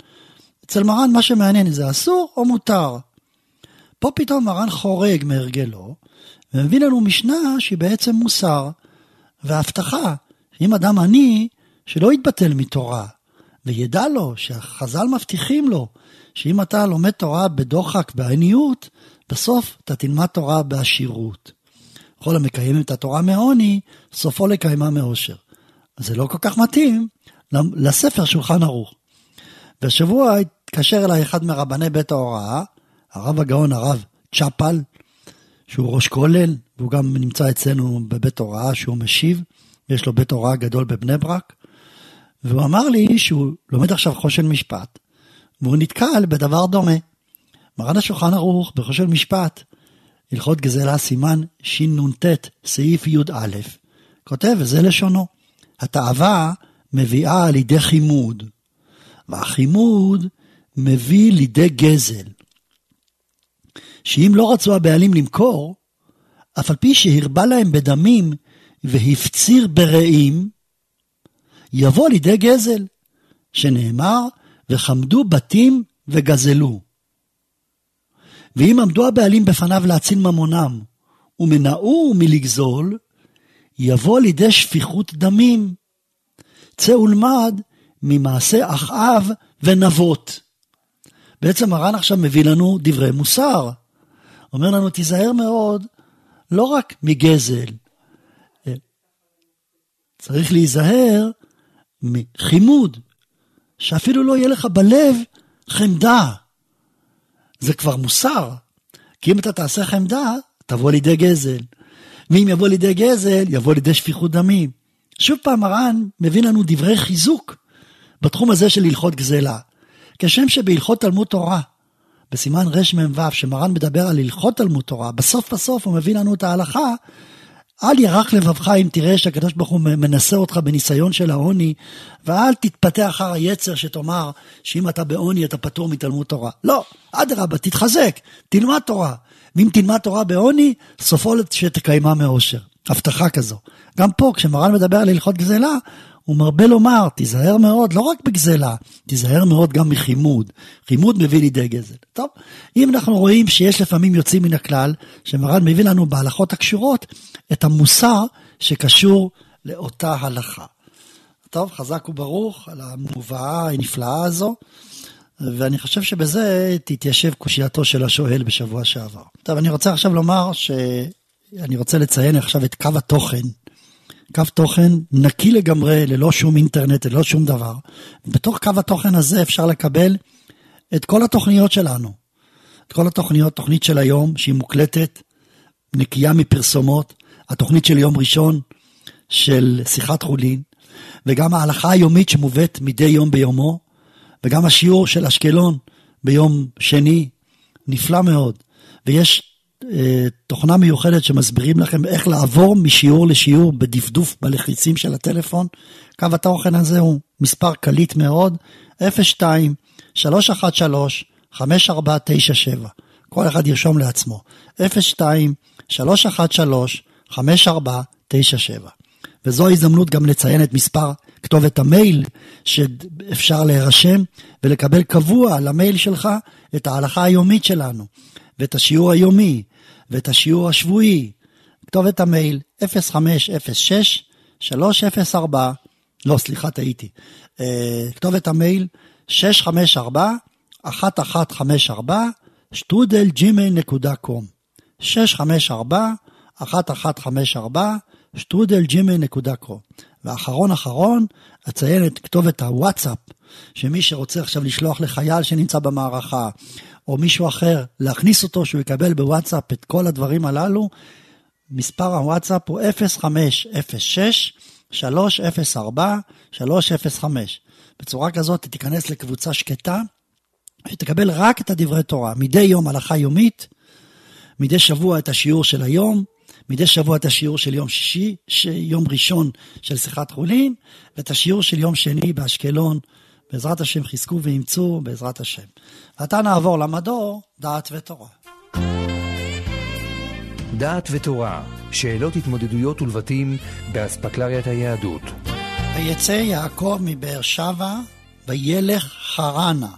אצל מרן מה שמעניין זה אסור או מותר. פה פתאום מרן חורג מהרגלו, ומביא לנו משנה שהיא בעצם מוסר, והבטחה שאם אדם עני, שלא יתבטל מתורה, וידע לו שהחז"ל מבטיחים לו שאם אתה לומד תורה בדוחק, בעניות, בסוף אתה תלמד תורה בעשירות. כל המקיים את התורה מעוני, סופו לקיימה מאושר. זה לא כל כך מתאים לספר שולחן ערוך. והשבוע התקשר אליי אחד מרבני בית ההוראה, הרב הגאון הרב צ'פל, שהוא ראש כולל, והוא גם נמצא אצלנו בבית הוראה שהוא משיב, יש לו בית הוראה גדול בבני ברק, והוא אמר לי שהוא לומד עכשיו חושן משפט, והוא נתקל בדבר דומה. מרן השולחן ערוך בחושן משפט, הלכות גזלה סימן שנ"ט, סעיף י"א, כותב, וזה לשונו, התאווה מביאה על ידי חימוד, והחימוד מביא לידי גזל. שאם לא רצו הבעלים למכור, אף על פי שהרבה להם בדמים והפציר ברעים, יבוא לידי גזל, שנאמר, וחמדו בתים וגזלו. ואם עמדו הבעלים בפניו להציל ממונם, ומנעו מלגזול, יבוא לידי שפיכות דמים. צא ולמד ממעשה אחאב ונבות. בעצם מרן עכשיו מביא לנו דברי מוסר. אומר לנו, תיזהר מאוד, לא רק מגזל, צריך להיזהר מחימוד, שאפילו לא יהיה לך בלב חמדה. זה כבר מוסר, כי אם אתה תעשה חמדה, תבוא לידי גזל. ואם יבוא לידי גזל, יבוא לידי שפיכות דמים. שוב פעם מרן מביא לנו דברי חיזוק בתחום הזה של הלכות גזלה. כשם שבהלכות תלמוד תורה, בסימן רמ"ו, שמרן מדבר על הלכות תלמוד תורה, בסוף בסוף הוא מביא לנו את ההלכה, אל ירח לבבך אם תראה שהקדוש ברוך הוא מנסה אותך בניסיון של העוני, ואל תתפתח אחר היצר שתאמר שאם אתה בעוני אתה פטור מתלמוד תורה. לא, אדרבה, תתחזק, תלמד תורה. ואם תלמד תורה בעוני, סופו שתקיימה מאושר. הבטחה כזו. גם פה, כשמרן מדבר על הלכות גזלה, הוא מרבה לומר, תיזהר מאוד, לא רק בגזלה, תיזהר מאוד גם מחימוד. חימוד מביא לידי גזל. טוב, אם אנחנו רואים שיש לפעמים יוצאים מן הכלל, שמרן מביא לנו בהלכות הקשורות את המוסר שקשור לאותה הלכה. טוב, חזק וברוך על המובאה הנפלאה הזו, ואני חושב שבזה תתיישב קושייתו של השואל בשבוע שעבר. טוב, אני רוצה עכשיו לומר שאני רוצה לציין עכשיו את קו התוכן קו תוכן נקי לגמרי, ללא שום אינטרנט, ללא שום דבר. בתוך קו התוכן הזה אפשר לקבל את כל התוכניות שלנו. את כל התוכניות, תוכנית של היום שהיא מוקלטת, נקייה מפרסומות, התוכנית של יום ראשון של שיחת חולין, וגם ההלכה היומית שמובאת מדי יום ביומו, וגם השיעור של אשקלון ביום שני, נפלא מאוד. ויש תוכנה מיוחדת שמסבירים לכם איך לעבור משיעור לשיעור בדפדוף בלחיצים של הטלפון. קו התוכן הזה הוא מספר קליט מאוד, 02 313 5497 כל אחד ירשום לעצמו, 02 313 5497 וזו ההזדמנות גם לציין את מספר כתובת המייל שאפשר להירשם ולקבל קבוע למייל שלך את ההלכה היומית שלנו ואת השיעור היומי ואת השיעור השבועי. כתובת המייל 0506 304, לא סליחה טעיתי, אה, כתובת המייל 654 1154 שטרודל gmail.com 654 1154 שטרודל gmail.com ואחרון אחרון, אציין את כתובת הוואטסאפ, שמי שרוצה עכשיו לשלוח לחייל שנמצא במערכה, או מישהו אחר, להכניס אותו שהוא יקבל בוואטסאפ את כל הדברים הללו, מספר הוואטסאפ הוא 0506 304 305. בצורה כזאת תיכנס לקבוצה שקטה, ותקבל רק את הדברי תורה. מדי יום הלכה יומית, מדי שבוע את השיעור של היום, מדי שבוע את השיעור של יום שישי, יום ראשון של שיחת חולין, ואת השיעור של יום שני באשקלון, בעזרת השם חזקו ואימצו, בעזרת השם. ועתה נעבור למדור, דעת ותורה. דעת ותורה, שאלות התמודדויות ולבטים באספקלריית היהדות. ויצא יעקב מבאר שבע, וילך חרנה.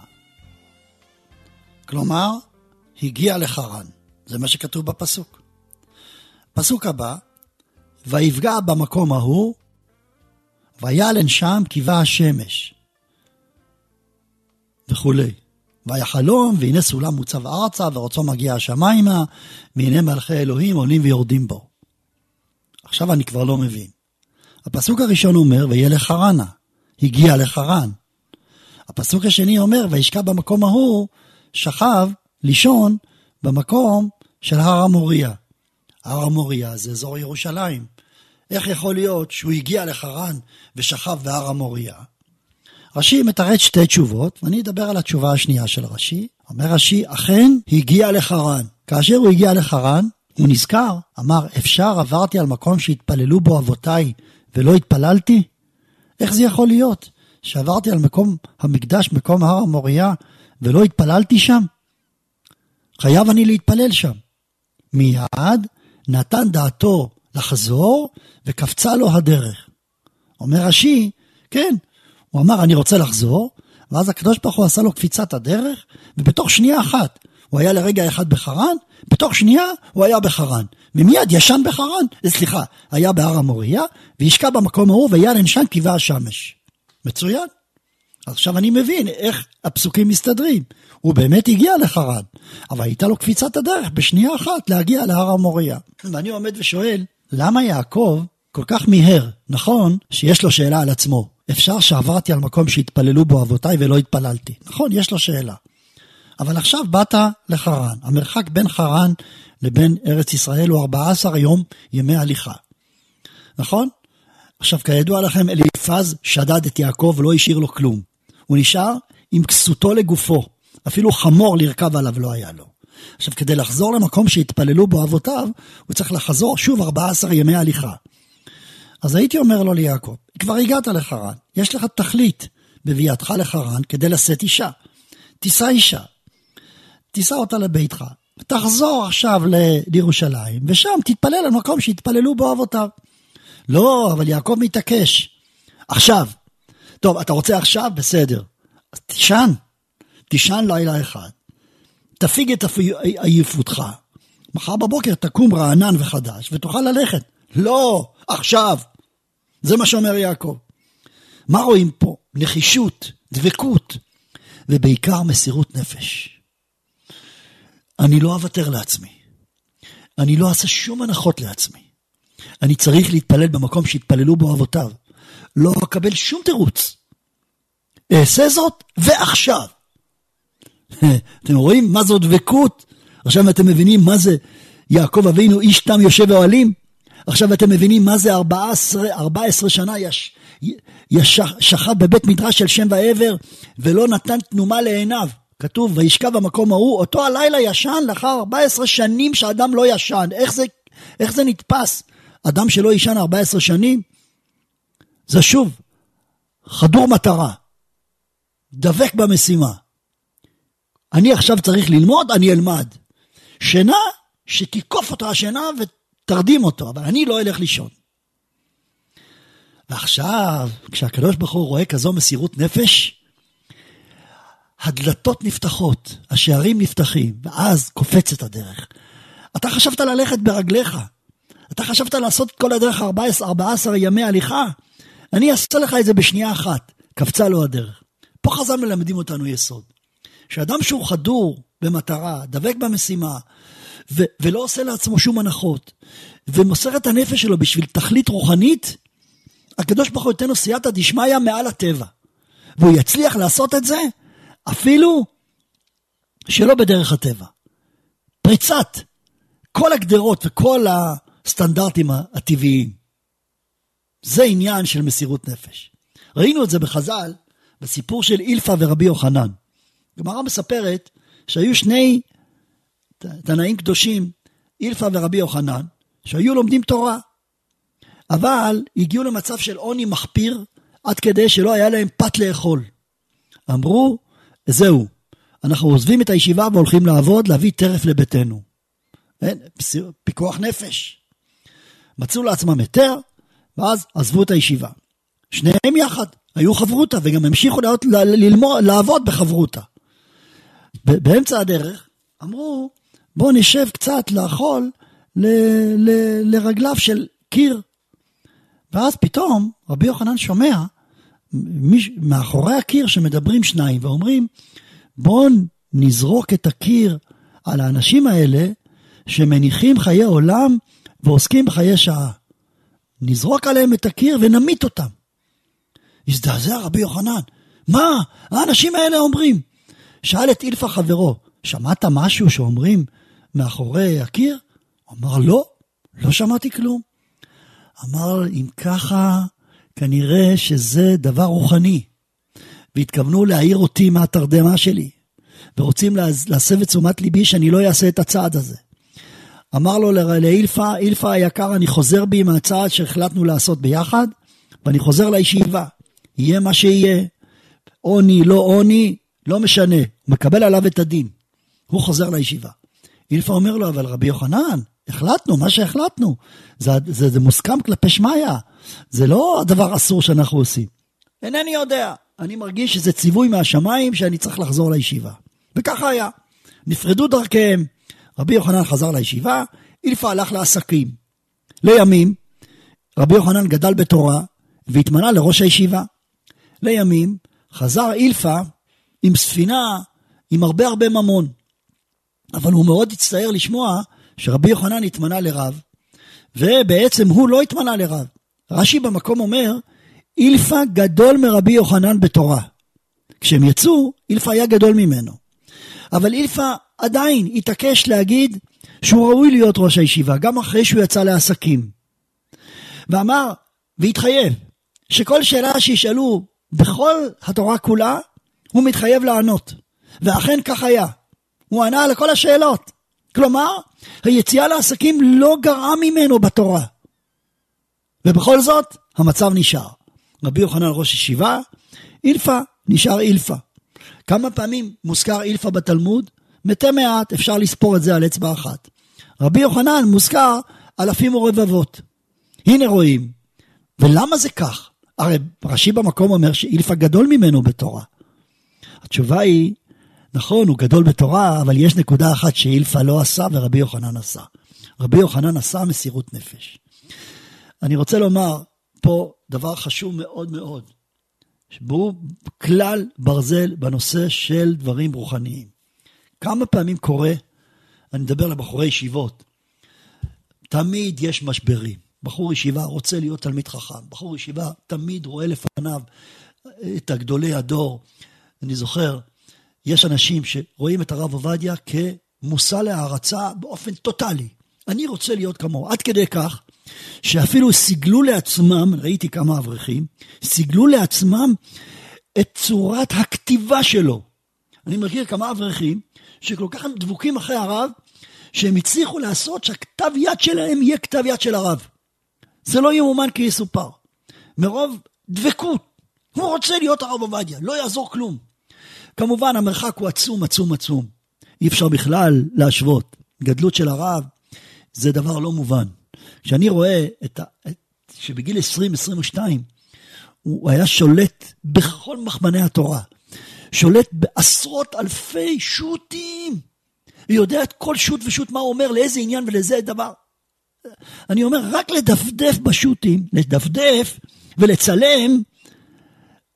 כלומר, הגיע לחרן. זה מה שכתוב בפסוק. פסוק הבא, ויפגע במקום ההוא, וילן שם קיבה השמש. וכולי. ויחלום, והנה סולם מוצב ארצה, ורוצו מגיע השמיימה, והנה מלכי אלוהים עולים ויורדים בו. עכשיו אני כבר לא מבין. הפסוק הראשון אומר, וילך חרנה, הגיע לחרן. הפסוק השני אומר, וישכב במקום ההוא, שכב לישון במקום של הר המוריה. הר המוריה זה אזור ירושלים. איך יכול להיות שהוא הגיע לחרן ושכב בהר המוריה? רש"י מתרץ שתי תשובות, ואני אדבר על התשובה השנייה של רש"י. אומר רש"י, אכן הגיע לחרן. כאשר הוא הגיע לחרן, הוא נזכר, אמר, אפשר עברתי על מקום שהתפללו בו אבותיי ולא התפללתי? איך זה יכול להיות שעברתי על מקום המקדש, מקום הר המוריה, ולא התפללתי שם? חייב אני להתפלל שם. מיד נתן דעתו לחזור, וקפצה לו הדרך. אומר רש"י, כן, הוא אמר, אני רוצה לחזור, ואז הקדוש ברוך הוא עשה לו קפיצת הדרך, ובתוך שנייה אחת, הוא היה לרגע אחד בחרן, בתוך שנייה הוא היה בחרן. ומיד ישן בחרן, סליחה, היה בהר המוריה, והשקע במקום ההוא, ויעל אנשן קיבה השמש. מצוין. עכשיו אני מבין איך הפסוקים מסתדרים. הוא באמת הגיע לחרן, אבל הייתה לו קפיצת הדרך בשנייה אחת להגיע להר המוריה. ואני עומד ושואל, למה יעקב כל כך מיהר? נכון שיש לו שאלה על עצמו. אפשר שעברתי על מקום שהתפללו בו אבותיי ולא התפללתי. נכון, יש לו שאלה. אבל עכשיו באת לחרן. המרחק בין חרן לבין ארץ ישראל הוא 14 יום ימי הליכה. נכון? עכשיו, כידוע לכם, אליפז שדד את יעקב ולא השאיר לו כלום. הוא נשאר עם כסותו לגופו. אפילו חמור לרכב עליו לא היה לו. עכשיו, כדי לחזור למקום שהתפללו בו אבותיו, הוא צריך לחזור שוב 14 ימי הליכה. אז הייתי אומר לו ליעקב, כבר הגעת לחרן, יש לך תכלית בביאתך לחרן כדי לשאת אישה. תישא אישה, תישא אותה לביתך, תחזור עכשיו לירושלים, ושם תתפלל למקום שהתפללו בו אבותיו. לא, אבל יעקב מתעקש. עכשיו. טוב, אתה רוצה עכשיו? בסדר. אז תישן. תישן לילה אחד. תפיג את עייפותך. מחר בבוקר תקום רענן וחדש ותוכל ללכת. לא, עכשיו. זה מה שאומר יעקב. מה רואים פה? נחישות, דבקות, ובעיקר מסירות נפש. אני לא אוותר לעצמי. אני לא אעשה שום הנחות לעצמי. אני צריך להתפלל במקום שהתפללו בו אבותיו. לא אקבל שום תירוץ. אעשה זאת ועכשיו. אתם רואים מה זו דבקות? עכשיו אתם מבינים מה זה יעקב אבינו איש תם יושב באוהלים? עכשיו אתם מבינים מה זה 14, 14 שנה יש, יש, שכב בבית מדרש של שם ועבר ולא נתן תנומה לעיניו. כתוב וישכב במקום ההוא, אותו הלילה ישן לאחר 14 שנים שאדם לא ישן. איך זה, איך זה נתפס? אדם שלא ישן 14 שנים? זה שוב, חדור מטרה, דבק במשימה. אני עכשיו צריך ללמוד, אני אלמד. שינה, שתיקוף אותו השינה ותרדים אותו, אבל אני לא אלך לישון. ועכשיו, כשהקדוש ברוך הוא רואה כזו מסירות נפש, הדלתות נפתחות, השערים נפתחים, ואז קופצת הדרך. אתה חשבת ללכת ברגליך, אתה חשבת לעשות את כל הדרך 14, 14 ימי הליכה? אני אעשה לך את זה בשנייה אחת. קפצה לו הדרך. פה חז"ל מלמדים אותנו יסוד. שאדם שהוא חדור במטרה, דבק במשימה, ו- ולא עושה לעצמו שום הנחות, ומוסר את הנפש שלו בשביל תכלית רוחנית, הקדוש ברוך הוא ייתן לו סייעתא דשמיא מעל הטבע. והוא יצליח לעשות את זה אפילו שלא בדרך הטבע. פריצת כל הגדרות וכל הסטנדרטים הטבעיים. זה עניין של מסירות נפש. ראינו את זה בחז"ל, בסיפור של אילפא ורבי יוחנן. גמרא מספרת שהיו שני תנאים קדושים, אילפא ורבי יוחנן, שהיו לומדים תורה, אבל הגיעו למצב של עוני מחפיר, עד כדי שלא היה להם פת לאכול. אמרו, זהו, אנחנו עוזבים את הישיבה והולכים לעבוד, להביא טרף לביתנו. אין, פיקוח נפש. מצאו לעצמם היתר, ואז עזבו את הישיבה. שניהם יחד, היו חברותה, וגם המשיכו ללמוד, לעבוד בחברותה. באמצע הדרך אמרו, בואו נשב קצת לאכול ל, ל, לרגליו של קיר. ואז פתאום רבי יוחנן שומע מיש, מאחורי הקיר שמדברים שניים ואומרים, בואו נזרוק את הקיר על האנשים האלה שמניחים חיי עולם ועוסקים בחיי שעה. נזרוק עליהם את הקיר ונמית אותם. הזדעזע רבי יוחנן, מה האנשים האלה אומרים? שאל את אילפה חברו, שמעת משהו שאומרים מאחורי הקיר? אמר, לא, לא שמעתי כלום. אמר, אם ככה, כנראה שזה דבר רוחני. והתכוונו להעיר אותי מהתרדמה שלי, ורוצים להסב את תשומת ליבי שאני לא אעשה את הצעד הזה. אמר לו לאילפה, אילפה היקר, אני חוזר בי מהצעד שהחלטנו לעשות ביחד, ואני חוזר לישיבה. יהיה מה שיהיה. עוני, לא עוני, לא משנה. מקבל עליו את הדין. הוא חוזר לישיבה. אילפה אומר לו, אבל רבי יוחנן, החלטנו, מה שהחלטנו. זה, זה, זה מוסכם כלפי שמיא. זה לא הדבר אסור שאנחנו עושים. אינני יודע. אני מרגיש שזה ציווי מהשמיים שאני צריך לחזור לישיבה. וככה היה. נפרדו דרכיהם. רבי יוחנן חזר לישיבה, אילפה הלך לעסקים. לימים, רבי יוחנן גדל בתורה והתמנה לראש הישיבה. לימים, חזר אילפה עם ספינה עם הרבה הרבה ממון. אבל הוא מאוד הצטער לשמוע שרבי יוחנן התמנה לרב, ובעצם הוא לא התמנה לרב. רש"י במקום אומר, אילפה גדול מרבי יוחנן בתורה. כשהם יצאו, אילפה היה גדול ממנו. אבל אילפה עדיין התעקש להגיד שהוא ראוי להיות ראש הישיבה, גם אחרי שהוא יצא לעסקים. ואמר, והתחייב, שכל שאלה שישאלו בכל התורה כולה, הוא מתחייב לענות. ואכן כך היה. הוא ענה על כל השאלות. כלומר, היציאה לעסקים לא גרעה ממנו בתורה. ובכל זאת, המצב נשאר. רבי יוחנן ראש ישיבה, אילפה נשאר אילפה. כמה פעמים מוזכר אילפה בתלמוד? מתי מעט, אפשר לספור את זה על אצבע אחת. רבי יוחנן מוזכר אלפים ורבבות. הנה רואים. ולמה זה כך? הרי רש"י במקום אומר שאילפה גדול ממנו בתורה. התשובה היא, נכון, הוא גדול בתורה, אבל יש נקודה אחת שאילפה לא עשה ורבי יוחנן עשה. רבי יוחנן עשה מסירות נפש. אני רוצה לומר פה דבר חשוב מאוד מאוד, שהוא כלל ברזל בנושא של דברים רוחניים. כמה פעמים קורה, אני מדבר לבחורי ישיבות, תמיד יש משברים. בחור ישיבה רוצה להיות תלמיד חכם, בחור ישיבה תמיד רואה לפניו את הגדולי הדור. אני זוכר, יש אנשים שרואים את הרב עובדיה כמושא להערצה באופן טוטאלי. אני רוצה להיות כמוהו, עד כדי כך שאפילו סיגלו לעצמם, ראיתי כמה אברכים, סיגלו לעצמם את צורת הכתיבה שלו. אני מכיר כמה אברכים שכל כך הם דבוקים אחרי הרב, שהם הצליחו לעשות שהכתב יד שלהם יהיה כתב יד של הרב. זה לא יאומן כי יסופר. מרוב דבקות. הוא רוצה להיות הרב עובדיה, לא יעזור כלום. כמובן, המרחק הוא עצום, עצום, עצום. אי אפשר בכלל להשוות. גדלות של הרב זה דבר לא מובן. כשאני רואה את ה... שבגיל 20-22 הוא היה שולט בכל מחמני התורה. שולט בעשרות אלפי שו"תים. יודע את כל שו"ת ושו"ת מה הוא אומר, לאיזה עניין ולאיזה דבר. אני אומר, רק לדפדף בשו"תים, לדפדף ולצלם,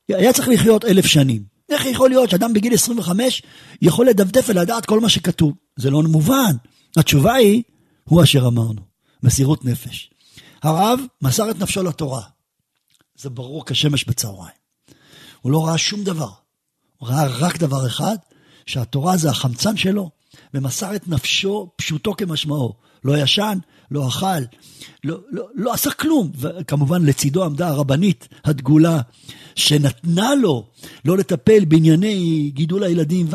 היה צריך לחיות אלף שנים. איך יכול להיות שאדם בגיל 25 יכול לדפדף ולדעת כל מה שכתוב? זה לא מובן. התשובה היא, הוא אשר אמרנו, מסירות נפש. הרב מסר את נפשו לתורה. זה ברור כשמש בצהריים. הוא לא ראה שום דבר. הוא ראה רק דבר אחד, שהתורה זה החמצן שלו, ומסר את נפשו פשוטו כמשמעו. לא ישן, לא אכל, לא, לא, לא עשה כלום. וכמובן לצידו עמדה הרבנית הדגולה, שנתנה לו לא לטפל בענייני גידול הילדים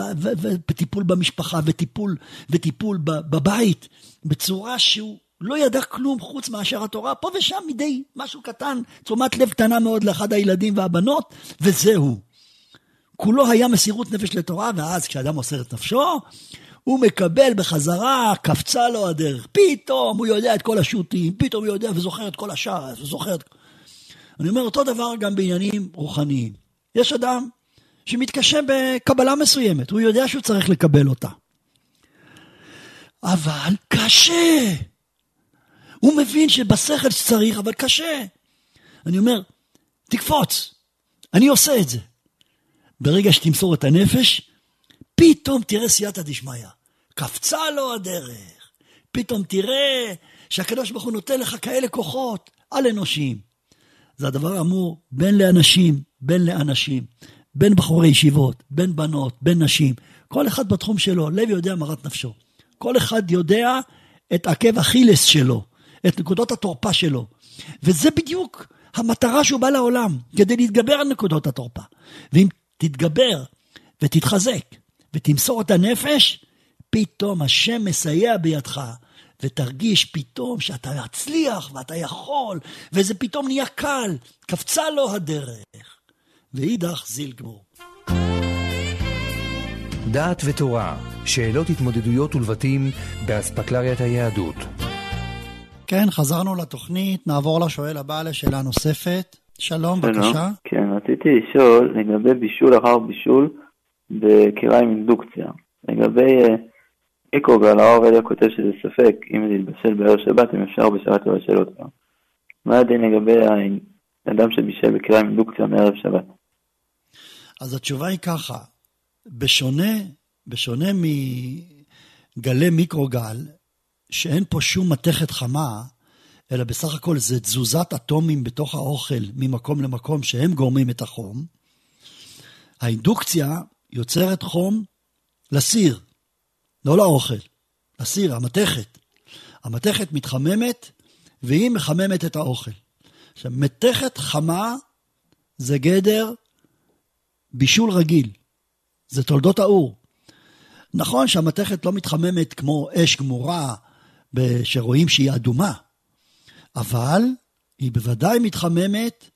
וטיפול במשפחה וטיפול, וטיפול בבית, בצורה שהוא לא ידע כלום חוץ מאשר התורה, פה ושם מדי משהו קטן, תשומת לב קטנה מאוד לאחד הילדים והבנות, וזהו. כולו היה מסירות נפש לתורה, ואז כשאדם מוסר את נפשו, הוא מקבל בחזרה, קפצה לו הדרך. פתאום הוא יודע את כל השו"תים, פתאום הוא יודע וזוכר את כל הש"ס, וזוכר את... אני אומר אותו דבר גם בעניינים רוחניים. יש אדם שמתקשה בקבלה מסוימת, הוא יודע שהוא צריך לקבל אותה. אבל קשה. הוא מבין שבשכל שצריך, אבל קשה. אני אומר, תקפוץ, אני עושה את זה. ברגע שתמסור את הנפש, פתאום תראה סייעתא דשמיא. קפצה לו הדרך. פתאום תראה שהקדוש ברוך הוא נותן לך כאלה כוחות על-אנושיים. זה הדבר אמור בין לאנשים, בין לאנשים, בין בחורי ישיבות, בין בנות, בין נשים. כל אחד בתחום שלו, לב יודע מרת נפשו. כל אחד יודע את עקב אכילס שלו, את נקודות התורפה שלו. וזה בדיוק המטרה שהוא בא לעולם, כדי להתגבר על נקודות התורפה. ואם תתגבר ותתחזק ותמסור את הנפש, פתאום השם מסייע בידך, ותרגיש פתאום שאתה מצליח ואתה יכול, וזה פתאום נהיה קל, קפצה לו הדרך. ואידך זיל גמור. דעת ותורה, שאלות התמודדויות ולבטים באספקלריית היהדות. כן, חזרנו לתוכנית, נעבור לשואל הבא לשאלה נוספת. שלום, בבקשה. כן, רציתי לשאול לגבי בישול אחר בישול בקירה עם אינדוקציה. לגבי אה, מיקרוגל, הרב עובדיה כותב שזה ספק אם זה יתבשל בערב שבת, אם אפשר בשבת לבשל אותו. מה הדין לגבי האדם שבישל בקירה עם אינדוקציה מערב שבת? אז התשובה היא ככה, בשונה, בשונה מגלי מיקרוגל, שאין פה שום מתכת חמה, אלא בסך הכל זה תזוזת אטומים בתוך האוכל ממקום למקום שהם גורמים את החום, האינדוקציה יוצרת חום לסיר, לא לאוכל, לסיר, המתכת. המתכת מתחממת והיא מחממת את האוכל. עכשיו, מתכת חמה זה גדר בישול רגיל, זה תולדות האור. נכון שהמתכת לא מתחממת כמו אש גמורה, שרואים שהיא אדומה, אבל היא בוודאי מתחממת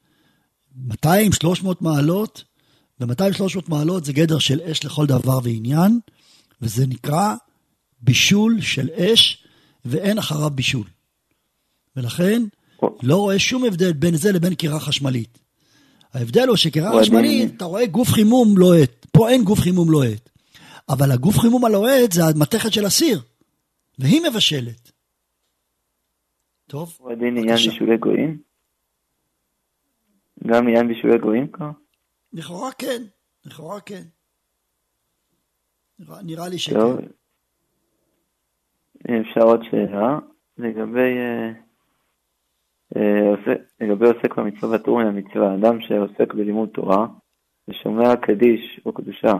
200-300 מעלות, ו-200-300 מעלות זה גדר של אש לכל דבר ועניין, וזה נקרא בישול של אש, ואין אחריו בישול. ולכן, לא רואה שום הבדל בין זה לבין קירה חשמלית. ההבדל הוא שקירה חשמלית, אתה רואה גוף חימום לוהט. פה אין גוף חימום לוהט. אבל הגוף חימום הלוהט זה המתכת של הסיר, והיא מבשלת. טוב, הוא עדיין עניין בישולי גויים? גם עניין בישולי גויים כבר? לכאורה כן, לכאורה כן. נראה, נראה לי שכן. טוב. אפשר עוד שאלה לגבי, אה, אה, לגבי עוסק במצווה והטור מן המצווה, אדם שעוסק בלימוד תורה ושומע קדיש או קדושה,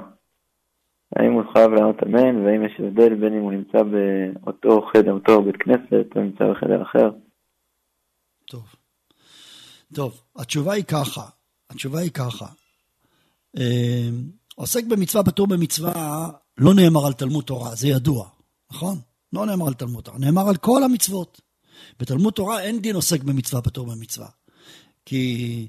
האם הוא חייב לענות אמן, והאם יש הבדל בין אם הוא נמצא באותו חדר, אותו בית כנסת, או נמצא בחדר אחר? טוב. טוב, התשובה היא ככה, התשובה היא ככה. אה, עוסק במצווה פטור במצווה לא נאמר על תלמוד תורה, זה ידוע, נכון? לא נאמר על תלמוד תורה, נאמר על כל המצוות. בתלמוד תורה אין דין עוסק במצווה פטור במצווה. כי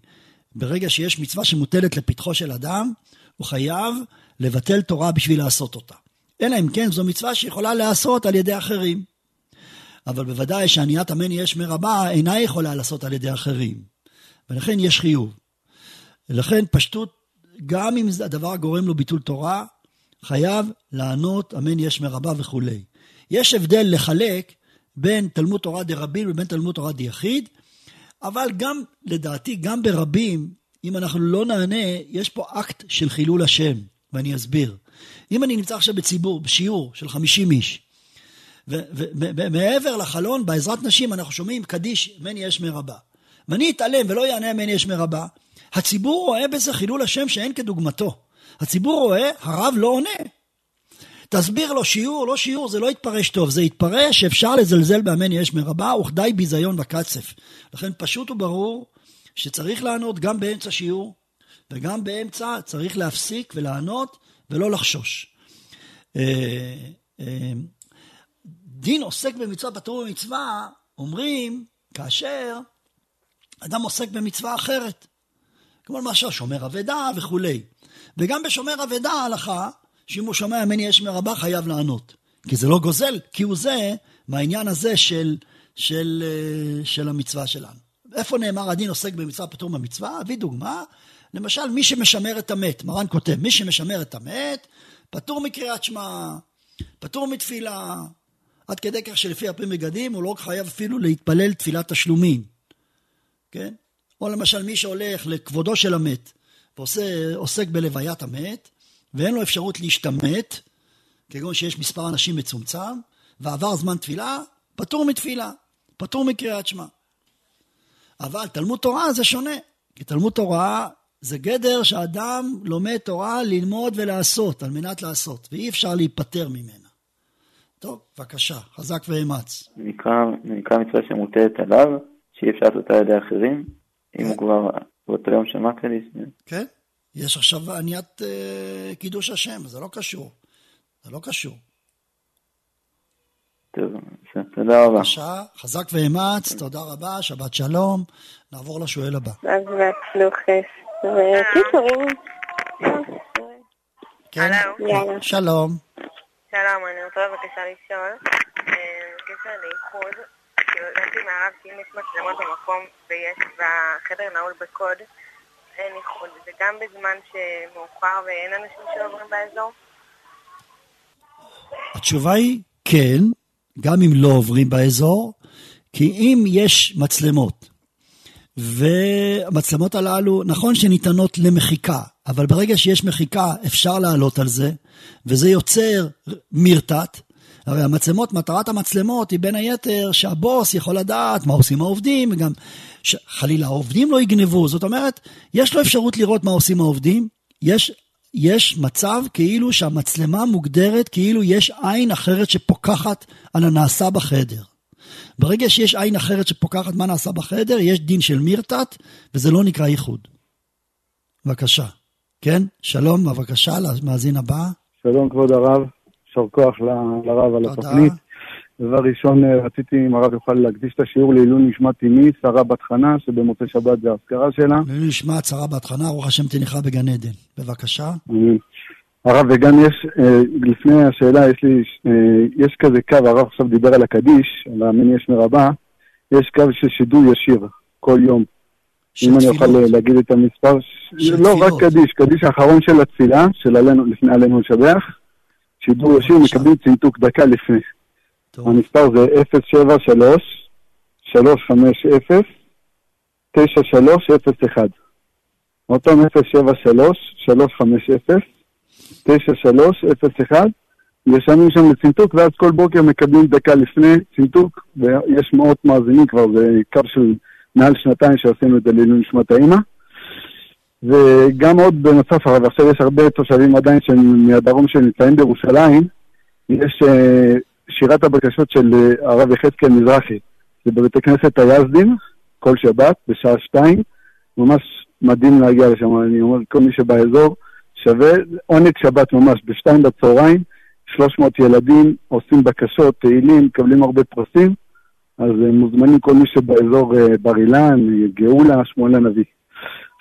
ברגע שיש מצווה שמוטלת לפתחו של אדם, הוא חייב לבטל תורה בשביל לעשות אותה. אלא אם כן זו מצווה שיכולה להיעשות על ידי אחרים. אבל בוודאי שעניית המן יש מרבה אינה יכולה לעשות על ידי אחרים. ולכן יש חיוב. ולכן פשטות, גם אם הדבר גורם לו ביטול תורה, חייב לענות אמן יש מרבה וכולי. יש הבדל לחלק בין תלמוד תורה דרבים לבין תלמוד תורה דיחיד, אבל גם, לדעתי, גם ברבים, אם אנחנו לא נענה, יש פה אקט של חילול השם, ואני אסביר. אם אני נמצא עכשיו בציבור, בשיעור של 50 איש, ומעבר לחלון, בעזרת נשים, אנחנו שומעים קדיש, מני יש מרבה. ואני אתעלם ולא יענה מני יש מרבה, הציבור רואה בזה חילול השם שאין כדוגמתו. הציבור רואה, הרב לא עונה. תסביר לו שיעור, לא שיעור, זה לא יתפרש טוב, זה יתפרש שאפשר לזלזל באמן יש מרבה, וכדי ביזיון בקצף. לכן פשוט וברור שצריך לענות גם באמצע שיעור, וגם באמצע צריך להפסיק ולענות ולא לחשוש. אה, אה, דין עוסק במצווה פטור במצווה, אומרים כאשר אדם עוסק במצווה אחרת. כמו למשל שומר אבדה וכולי. וגם בשומר אבדה ההלכה, שאם הוא שומע ממני יש מרבה חייב לענות. כי זה לא גוזל, כי הוא זה מהעניין הזה של, של, אה, של המצווה שלנו. איפה נאמר הדין עוסק במצווה פטור במצווה? אביא דוגמה. למשל, מי שמשמר את המת, מרן כותב, מי שמשמר את המת, פטור מקריאת שמע, פטור מתפילה, עד כדי כך שלפי הפרי מגדים הוא לא חייב אפילו להתפלל תפילת תשלומים, כן? או למשל מי שהולך לכבודו של המת ועוסק בלוויית המת, ואין לו אפשרות להשתמט, כגון שיש מספר אנשים מצומצם, ועבר זמן תפילה, פטור מתפילה, פטור מקריאת שמע. אבל תלמוד תורה זה שונה, כי תלמוד תורה זה גדר שאדם לומד תורה ללמוד ולעשות, על מנת לעשות, ואי אפשר להיפטר ממנה. טוב, בבקשה, חזק ואמץ. נקרא, נקרא מצווה שמוטלת עליו, שאי אפשר לעשות על ידי אחרים, אם הוא כבר באותו יום שמע קדיש. כן? יש עכשיו עניית אה, קידוש השם, זה לא קשור. זה לא קשור. טוב, תודה רבה. בבקשה, חזק ואמץ, תודה רבה, שבת שלום. נעבור לשואל הבא. אז. כן, יאללה. שלום. שלום, אני רוצה בבקשה לשאול, אה, בקשר לאיחוד, הבנתי מהרב שאם יש מצלמות במקום ויש, והחדר נעול בקוד, אין איחוד. זה גם בזמן שמאוחר ואין אנשים שעוברים באזור? התשובה היא כן, גם אם לא עוברים באזור, כי אם יש מצלמות, והמצלמות הללו, נכון שניתנות למחיקה, אבל ברגע שיש מחיקה אפשר לעלות על זה, וזה יוצר מרתת. הרי המצלמות, מטרת המצלמות היא בין היתר שהבוס יכול לדעת מה עושים העובדים, וגם חלילה העובדים לא יגנבו. זאת אומרת, יש לו אפשרות לראות מה עושים העובדים, יש, יש מצב כאילו שהמצלמה מוגדרת כאילו יש עין אחרת שפוקחת על הנעשה בחדר. ברגע שיש עין אחרת שפוקחת מה נעשה בחדר, יש דין של מירתת, וזה לא נקרא ייחוד. בבקשה. כן? שלום, בבקשה, למאזין הבא. שלום כבוד הרב, יישר כוח לרב על. התוכנית. דבר ראשון, אה, רציתי אם הרב יוכל להקדיש את השיעור לעילוי נשמת אמי, שרה בת חנה, שבמוצאי שבת זה האזכרה שלה. לעילוי נשמת שרה בת חנה, ברוך השם תניחה בגן עדן. בבקשה. הרב, וגם יש, אה, לפני השאלה, יש לי, אה, יש כזה קו, הרב עכשיו דיבר על הקדיש, על המני יש מרבה, יש קו של שידור ישיר, כל יום. אם אני אוכל להגיד את המספר, לא רק קדיש, קדיש האחרון של התפילה, של עלינו, לפני עלינו לשבח, שידור ישיר, מקבלים צנתוק דקה לפני. המספר זה 073 350 9301. עוד פעם 073 350 9301. ישנים שם לצנתוק, ואז כל בוקר מקבלים דקה לפני צנתוק, ויש מאות מאזינים כבר, זה קו של מעל שנתיים שעשינו את זה לעילוי נשמת האמא. וגם עוד בנוסף, הרב, עכשיו יש הרבה תושבים עדיין מהדרום שנמצאים בירושלים, יש אה, שירת הבקשות של אה, הרב יחזקאל מזרחי, זה בבית הכנסת היזדים, כל שבת, בשעה שתיים, ממש מדהים להגיע לשם, אני אומר, כל מי שבאזור, שווה, עונג שבת ממש, בשתיים בצהריים, 300 ילדים עושים בקשות, תהילים, מקבלים הרבה פרסים, אז אה, מוזמנים כל מי שבאזור בר אילן, גאולה, שמואל הנביא.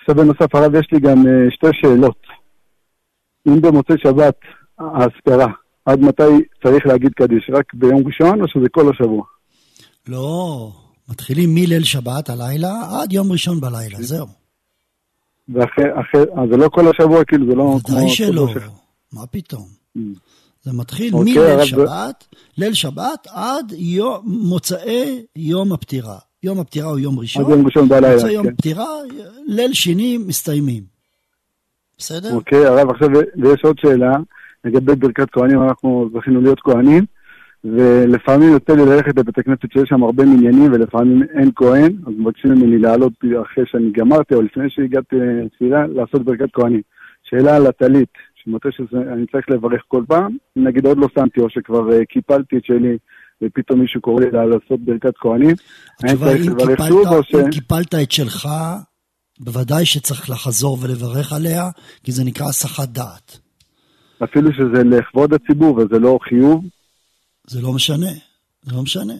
עכשיו בנוסף, הרב, יש לי גם אה, שתי שאלות. אם במוצאי שבת האזכרה, עד מתי צריך להגיד קדיש? רק ביום ראשון או שזה כל השבוע? לא, מתחילים מליל שבת הלילה עד יום ראשון בלילה, זהו. ואחרי, אחרי, אז זה לא כל השבוע, כאילו, זה לא. ודאי שלא, מה פתאום? זה מתחיל אוקיי, מליל שבת, ליל שבת עד מוצאי יום הפטירה. יום הפטירה הוא יום ראשון, יום ראשון בלילה, מוצאי יום כן. פטירה, ליל שני מסתיימים. בסדר? אוקיי, הרב, עכשיו, ויש עוד שאלה, לגבי ברכת כהנים, אנחנו זכינו להיות כהנים, ולפעמים יוצא לי ללכת לבית הכנסת שיש שם הרבה מניינים, ולפעמים אין כהן, אז מבקשים ממני לעלות אחרי שאני גמרתי, או לפני שהגעתי לתפילה, לעשות ברכת כהנים. שאלה על הטלית, שמתי שאני צריך לברך כל פעם, נגיד עוד לא שמתי, או שכבר אה, קיפלתי את שלי, ופתאום מישהו קורא לי לעשות ברכת כהנים, התשובה היא, אם קיפלת- את שלך, בוודאי שצריך לחזור ולברך עליה, כי זה נקרא הסחת דעת. אפילו שזה לכבוד הציבור וזה לא חיוב, זה לא משנה, זה לא משנה.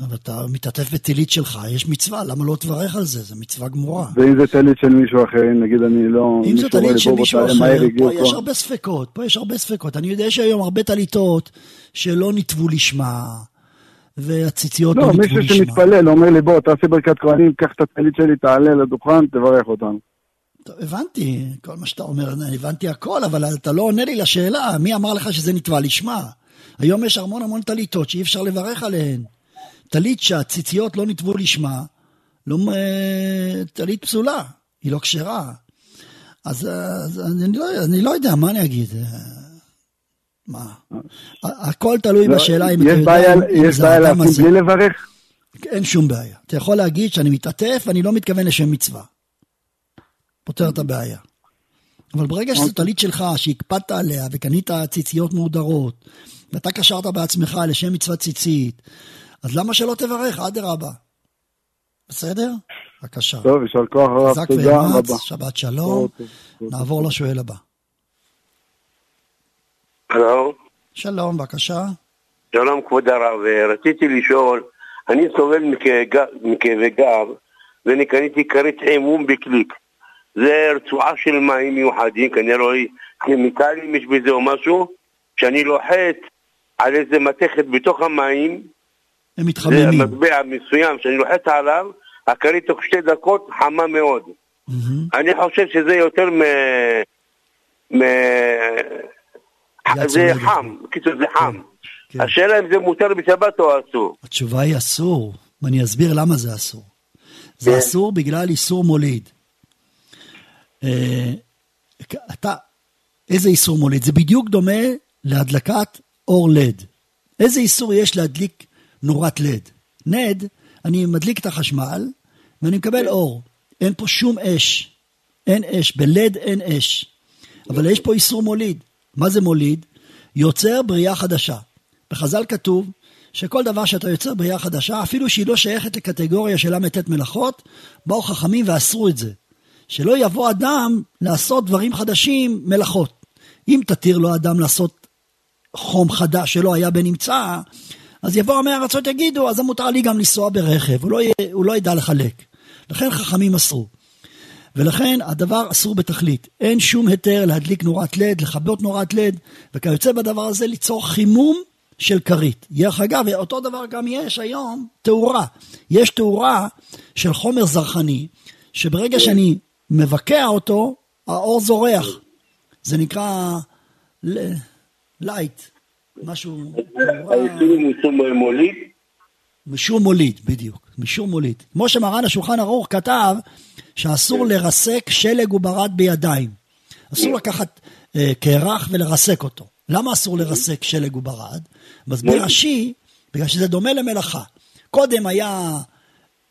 אבל אתה מתעטף בטילית שלך, יש מצווה, למה לא תברך על זה? זו מצווה גמורה. ואם זה טלית של מישהו אחר, נגיד אני לא... אם זו טלית לי, של מישהו אחר, פה יש. הרבה ספקות, פה יש הרבה ספקות. אני יודע שהיום הרבה טליתות שלא נתבו לשמה, והציציות לא לא, מישהו. שמתפלל, אומר לי, בוא, תעשה ברכת כהנים, קח את הטלית שלי, תעלה לדוכן, תברך אותנו. טוב, הבנתי, כל מה שאתה אומר, הבנתי הכל, אבל אתה לא עונה לי לשאלה, מי אמר לך שזה נתבע לשמה? היום יש המון המון טליתות שאי אפשר לברך עליהן. טלית שהציציות לא נתבעו לשמה, לא, טלית פסולה, היא לא כשרה. אז, אז אני, לא, אני לא יודע, מה אני אגיד? מה? הכל תלוי לא, בשאלה אם אתה יודע יש בעיה להפסיק. בלי לברך? אין שום בעיה. אתה יכול להגיד שאני מתעטף, אני לא מתכוון לשם מצווה. פותר את הבעיה. אבל ברגע שזו טלית שלך, שהקפדת עליה וקנית ציציות מהודרות, ואתה קשרת בעצמך לשם מצוות ציצית, אז למה שלא תברך? אדרבה. בסדר? בבקשה. טוב, יישר כוח חזק תודה ואמץ, רבה. שבת שלום. נעבור לשואל הבא. הלו, שלום, בבקשה. שלום כבוד הרב, רציתי לשאול, אני סובל מכאבי גב ואני קניתי כרית חימום בקליק. זה רצועה של מים מיוחדים, כנראה כימיקלים יש בזה או משהו, שאני לוחץ על איזה מתכת בתוך המים, הם זה מתחממים. מטבע מסוים שאני לוחץ עליו, הכרית תוך שתי דקות חמה מאוד. אני חושב שזה יותר מ... מ... זה חם, בקיצור זה חם. השאלה אם זה מותר בשבת או אסור. התשובה היא אסור, ואני אסביר למה זה אסור. זה כן. אסור בגלל איסור מוליד. אה, אתה, איזה איסור מוליד? זה בדיוק דומה להדלקת אור לד. איזה איסור יש להדליק נורת לד? נד, אני מדליק את החשמל ואני מקבל אור. אין פה שום אש. אין אש. בלד אין אש. אבל יש פה איסור מוליד. מה זה מוליד? יוצר בריאה חדשה. בחז"ל כתוב שכל דבר שאתה יוצר בריאה חדשה, אפילו שהיא לא שייכת לקטגוריה של ל"ט מלאכות, באו חכמים ואסרו את זה. שלא יבוא אדם לעשות דברים חדשים מלאכות. אם תתיר לו אדם לעשות חום חדש שלא היה בנמצא, אז יבוא עמי ארצות יגידו, אז מותר לי גם לנסוע ברכב, הוא לא, יהיה, הוא לא ידע לחלק. לכן חכמים אסרו. ולכן הדבר אסור בתכלית. אין שום היתר להדליק נורת לד, לכבות נורת לד, וכיוצא בדבר הזה ליצור חימום של כרית. דרך אגב, אותו דבר גם יש היום תאורה. יש תאורה של חומר זרחני, שברגע שאני מבקע אותו, האור זורח. זה נקרא ל- light, משהו... איסור מוליד? משום מוליד, בדיוק, משום מוליד. כמו שמרן השולחן ערוך כתב שאסור לרסק שלג וברד בידיים. אסור לקחת אה, קרח ולרסק אותו. למה אסור לרסק שלג וברד? מסביר רש"י, בגלל שזה דומה למלאכה. קודם היה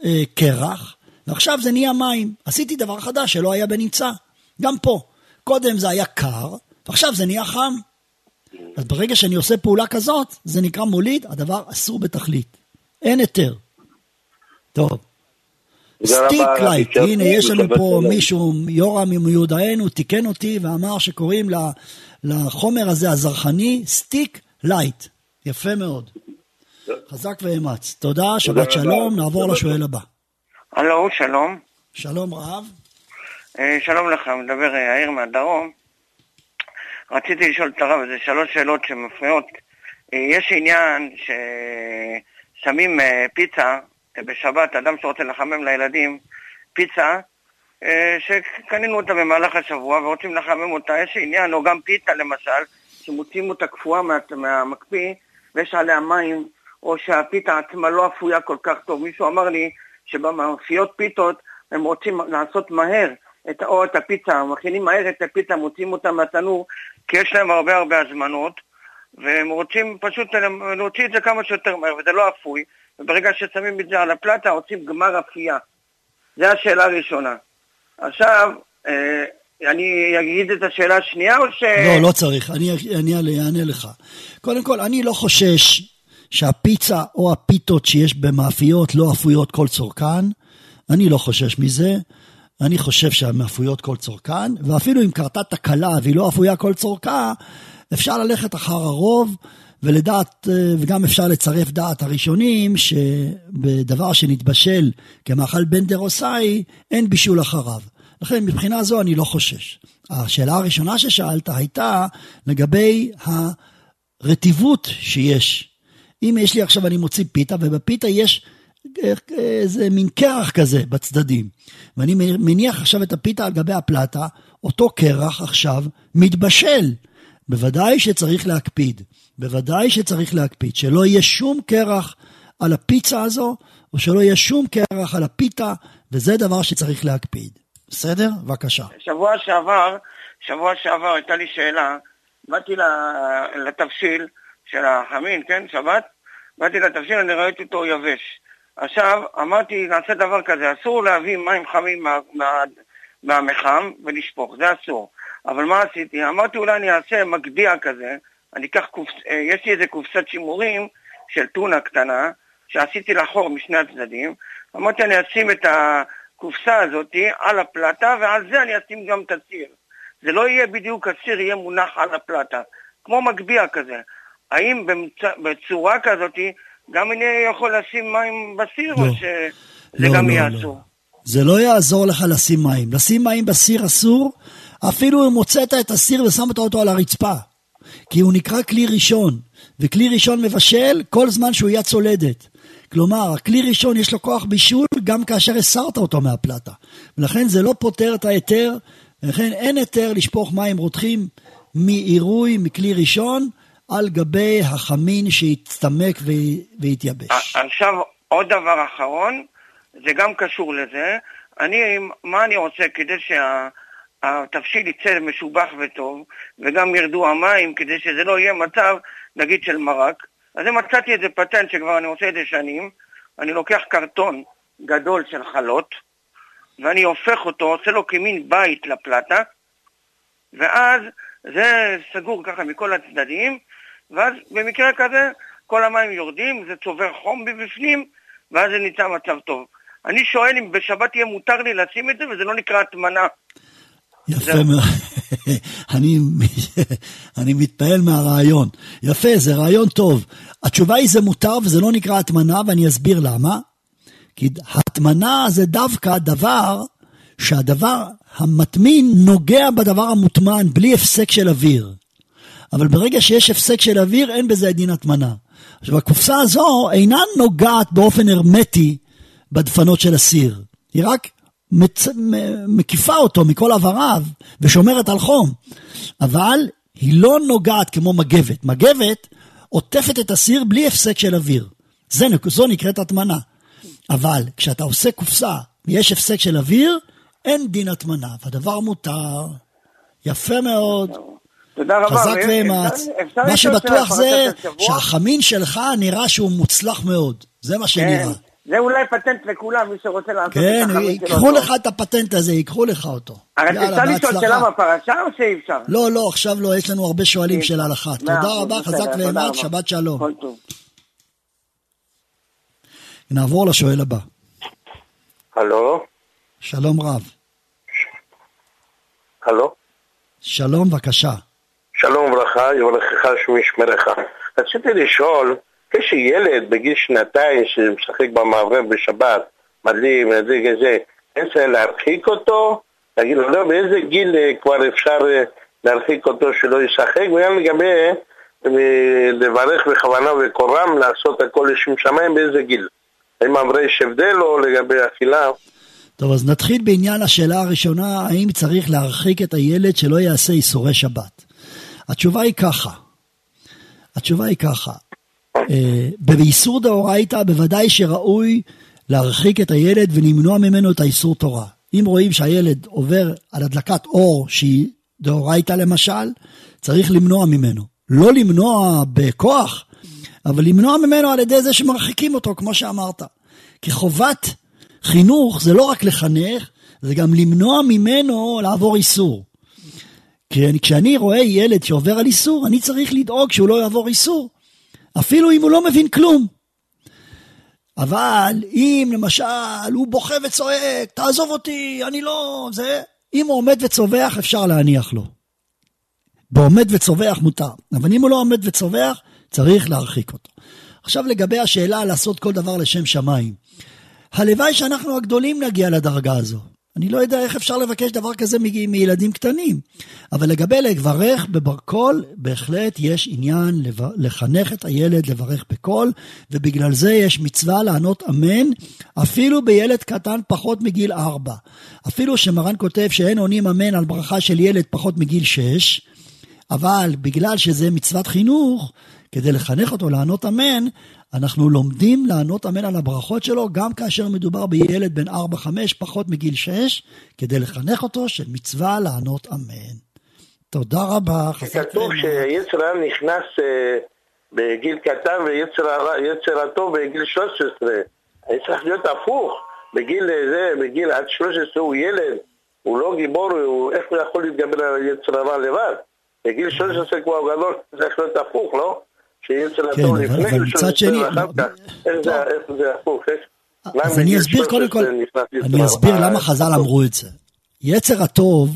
אה, קרח, ועכשיו זה נהיה מים. עשיתי דבר חדש שלא היה בנמצא. גם פה. קודם זה היה קר, ועכשיו זה נהיה חם. אז ברגע שאני עושה פעולה כזאת, זה נקרא מוליד, הדבר אסור בתכלית. אין היתר. טוב. stick light, הנה יש לנו פה. מישהו, יורם מיודענו, תיקן אותי ואמר שקוראים ל- לחומר הזה הזרחני stick light. יפה מאוד. חזק ואמץ. תודה, שבת. שלום, נעבור לשואל הבא. הלו, שלום. שלום רב. אה, שלום לך, מדבר אה, יאיר מהדרום. רציתי לשאול את הרב, זה שלוש שאלות שמפריעות. אה, יש עניין ששמים אה, פיצה אה, בשבת, אדם שרוצה לחמם לילדים פיצה, אה, שקנינו אותה במהלך השבוע ורוצים לחמם אותה, יש עניין, או גם פיתה למשל, שמוציאים אותה קפואה מה, מהמקפיא ויש עליה מים, או שהפיתה עצמה לא אפויה כל כך טוב. מישהו אמר לי שבמאפיות פיתות הם רוצים לעשות מהר את, או את הפיצה, מכינים מהר את הפיצה, מוציאים אותה מהתנור, כי יש להם הרבה הרבה הזמנות, והם רוצים פשוט להוציא את זה כמה שיותר מהר, וזה לא אפוי, וברגע ששמים את זה על הפלטה, רוצים גמר אפייה. זו השאלה הראשונה. עכשיו, אה, אני אגיד את השאלה השנייה, או ש... לא, לא צריך, אני אני אענה לך. קודם כל, אני לא חושש שהפיצה או הפיתות שיש במאפיות לא אפויות כל צורכן. אני לא חושש מזה. אני חושב שהן אפויות כל צורכן, ואפילו אם קרתה תקלה והיא לא אפויה כל צורכה, אפשר ללכת אחר הרוב, ולדעת, אה, וגם אפשר לצרף דעת הראשונים, שבדבר שנתבשל כמאכל בן דרוסאי, אין בישול אחריו. לכן מבחינה זו אני לא חושש. השאלה הראשונה ששאלת הייתה לגבי הרטיבות שיש. אם יש לי עכשיו, אני מוציא פיתה, ובפיתה יש איזה מין קרח כזה בצדדים, ואני מניח עכשיו את הפיתה על גבי הפלטה, אותו קרח עכשיו מתבשל. בוודאי שצריך להקפיד, בוודאי שצריך להקפיד, שלא יהיה שום קרח על הפיצה הזו, או שלא יהיה שום קרח על הפיתה, וזה דבר שצריך להקפיד. בסדר? בבקשה. שבוע שעבר, שבוע שעבר הייתה לי שאלה, באתי לתבשיל של החמין, כן, שבת, באתי לתבשיל, אני ראיתי אותו יבש. עכשיו, אמרתי, נעשה דבר כזה, אסור להביא מים חמים מה, מה, מהמחם ולשפוך, זה אסור. אבל מה עשיתי? אמרתי, אולי אני אעשה מגדיה כזה, אני אקח קופס... יש לי איזה קופסת שימורים של טונה קטנה, שעשיתי לחור משני הצדדים, אמרתי אני אשים את הקופסה הזאת על הפלטה ועל זה אני אשים גם את הסיר. זה לא יהיה בדיוק הסיר, יהיה מונח על הפלטה, כמו מגביה כזה. האם במצ... בצורה כזאת גם אני יכול לשים מים בסיר לא. או שזה לא, גם לא, יהיה לא. אסור? זה לא יעזור לך לשים מים. לשים מים בסיר אסור, אפילו אם הוצאת את הסיר ושמת אותו על הרצפה. כי הוא נקרא כלי ראשון, וכלי ראשון מבשל כל זמן שהוא יד צולדת. כלומר, הכלי ראשון יש לו כוח בישול גם כאשר הסרת אותו מהפלטה. ולכן זה לא פותר את ההיתר, ולכן אין היתר לשפוך מים רותחים מעירוי, מכלי ראשון, על גבי החמין שהצטמק והתייבש. עכשיו עוד דבר אחרון, זה גם קשור לזה. אני, מה אני רוצה כדי שהתבשיל יצא משובח וטוב, וגם ירדו המים, כדי שזה לא יהיה מצב, נגיד, של מרק. אז מצאתי איזה פטנט שכבר אני עושה את זה שנים. אני לוקח קרטון גדול של חלות, ואני הופך אותו, עושה לו כמין בית לפלטה, ואז זה סגור ככה מכל הצדדים, ואז במקרה כזה כל המים יורדים, זה צובר חום מבפנים, ואז זה נמצא מצב טוב. אני שואל אם בשבת יהיה מותר לי לשים את זה, וזה לא נקרא הטמנה. יפה מאוד. אני, מתפעל מהרעיון. יפה, זה רעיון טוב. התשובה היא זה מותר וזה לא נקרא הטמנה, ואני אסביר למה. כי הטמנה זה דווקא דבר שהדבר המטמין נוגע בדבר המוטמן בלי הפסק של אוויר. אבל ברגע שיש הפסק של אוויר, אין בזה דין הטמנה. עכשיו, הקופסה הזו אינה נוגעת באופן הרמטי בדפנות של הסיר. היא רק מצ... מקיפה אותו מכל עבריו ושומרת על חום. אבל היא לא נוגעת כמו מגבת. מגבת עוטפת את הסיר בלי הפסק של אוויר. זה, זו נקראת הטמנה. אבל כשאתה עושה קופסה ויש הפסק של אוויר, אין דין הטמנה, והדבר מותר. יפה מאוד. תודה רבה. חזק ואמץ. מה שבטוח זה? שהחמין שלך נראה שהוא מוצלח מאוד. זה מה כן, שנראה. זה אולי פטנט לכולם, מי שרוצה לעשות כן, את החמין שלו. ייקחו. לך את הפטנט הזה, ייקחו לך אותו. יאללה, אפשר לשאול. שאלה בפרשה או שאי אפשר? לא, לא, עכשיו לא, יש לנו הרבה שואלים שאלה אחת. מאה תודה אחוז, רבה, חזק ואמץ. שבת שלום. נעבור לשואל הבא. הלו? שלום רב. הלו? שלום, בבקשה. שלום וברכה, יברכך שמשמרך. רציתי לשאול, כשילד בגיל שנתיים שמשחק במעבר בשבת, מדליק, מדליק איזה, אין צריך להרחיק אותו? להגיד לו, לא, באיזה גיל אה, כבר אפשר אה, להרחיק אותו שלא ישחק? וגם לגבי אה, לברך בכוונה וקורם, לעשות הכל לשם שמיים, באיזה גיל? האם אמרי יש הבדל או לגבי אכילה? טוב, אז נתחיל בעניין השאלה הראשונה, האם צריך להרחיק את הילד שלא יעשה איסורי שבת? התשובה היא ככה, התשובה היא ככה, אה, באיסור דאורייתא בוודאי שראוי להרחיק את הילד ולמנוע ממנו את האיסור תורה. אם רואים שהילד עובר על הדלקת אור שהיא דאורייתא למשל, צריך למנוע ממנו. לא למנוע בכוח, אבל למנוע ממנו על ידי זה שמרחיקים אותו, כמו שאמרת. כי חובת חינוך זה לא רק לחנך, זה גם למנוע ממנו לעבור איסור. כי אני, כשאני רואה ילד שעובר על איסור, אני צריך לדאוג שהוא לא יעבור איסור. אפילו אם הוא לא מבין כלום. אבל אם למשל הוא בוכה וצועק, תעזוב אותי, אני לא... זה... אם הוא עומד וצווח, אפשר להניח לו. בעומד וצווח מותר. אבל אם הוא לא עומד וצווח, צריך להרחיק אותו. עכשיו לגבי השאלה לעשות כל דבר לשם שמיים. הלוואי שאנחנו הגדולים נגיע לדרגה הזו. אני לא יודע איך אפשר לבקש דבר כזה מ- מילדים קטנים. אבל לגבי לברך בברקול, בהחלט יש עניין לב- לחנך את הילד לברך בקול, ובגלל זה יש מצווה לענות אמן, אפילו בילד קטן פחות מגיל ארבע. אפילו שמרן כותב שאין עונים אמן על ברכה של ילד פחות מגיל שש, אבל בגלל שזה מצוות חינוך, כדי לחנך אותו לענות אמן, אנחנו לומדים לענות אמן על הברכות שלו, גם כאשר מדובר בילד בן 4-5, פחות מגיל 6, כדי לחנך אותו של מצווה לענות אמן. תודה רבה, חזק כתוב שיצר הרע נכנס אה, בגיל קטן ויצר הטוב בגיל 13. היה צריך להיות הפוך. בגיל אה, זה, בגיל עד 13 הוא ילד, הוא לא גיבור, הוא, איך הוא יכול להתגבר על יצר הרע לבד? בגיל 13 כבר הוא גדול, צריך להיות הפוך, לא? שיהיה אצל כן, אבל- לפני אבל ראשון מצד שני- ואחר כך. איך זה- הפוך? למה אז אני אסביר 13 קודם כל, אני? אסביר אה, למה חז"ל אמרו את זה. יצר הטוב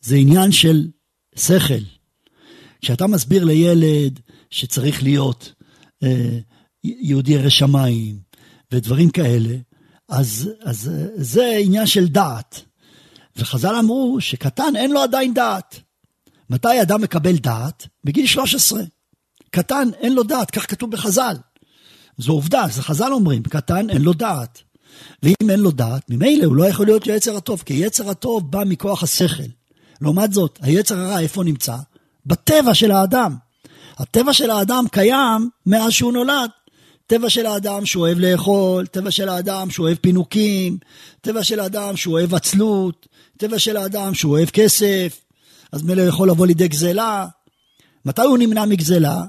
זה עניין של שכל. כשאתה מסביר לילד שצריך להיות אה, יהודי ירא שמיים ודברים כאלה, אז, אז אה, זה עניין של דעת. וחז"ל אמרו שקטן אין לו עדיין דעת. מתי אדם מקבל דעת? בגיל 13. קטן אין לו דעת, כך כתוב בחז"ל. זו עובדה, זה חז"ל אומרים, קטן אין לו דעת. ואם אין לו דעת, ממילא הוא לא יכול להיות יצר הטוב, כי יצר הטוב בא מכוח השכל. לעומת זאת, היצר הרע איפה נמצא? בטבע של האדם. הטבע של האדם קיים מאז שהוא נולד. טבע של האדם שהוא אוהב לאכול, טבע של האדם שהוא אוהב פינוקים, טבע של האדם שהוא אוהב עצלות, טבע של האדם שהוא אוהב כסף, אז מילא יכול לבוא לידי גזלה. מתי הוא נמנע מגזלה?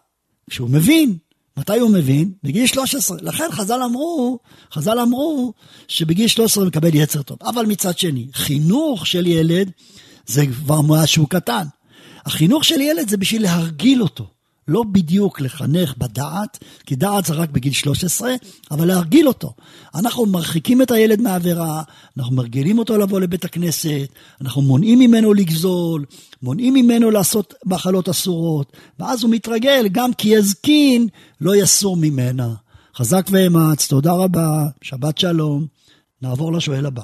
כשהוא מבין. מתי הוא מבין? בגיל 13. לכן חז"ל אמרו, חז"ל אמרו שבגיל 13 הוא מקבל יצר טוב. אבל מצד שני, חינוך של ילד זה כבר מאז שהוא קטן. החינוך של ילד זה בשביל להרגיל אותו. לא בדיוק לחנך בדעת, כי דעת זה רק בגיל 13, אבל להרגיל אותו. אנחנו מרחיקים את הילד מהעבירה, אנחנו מרגילים אותו לבוא לבית הכנסת, אנחנו מונעים ממנו לגזול, מונעים ממנו לעשות מחלות אסורות, ואז הוא מתרגל, גם כי יזקין, לא יסור ממנה. חזק ואמץ, תודה רבה, שבת שלום. נעבור לשואל הבא.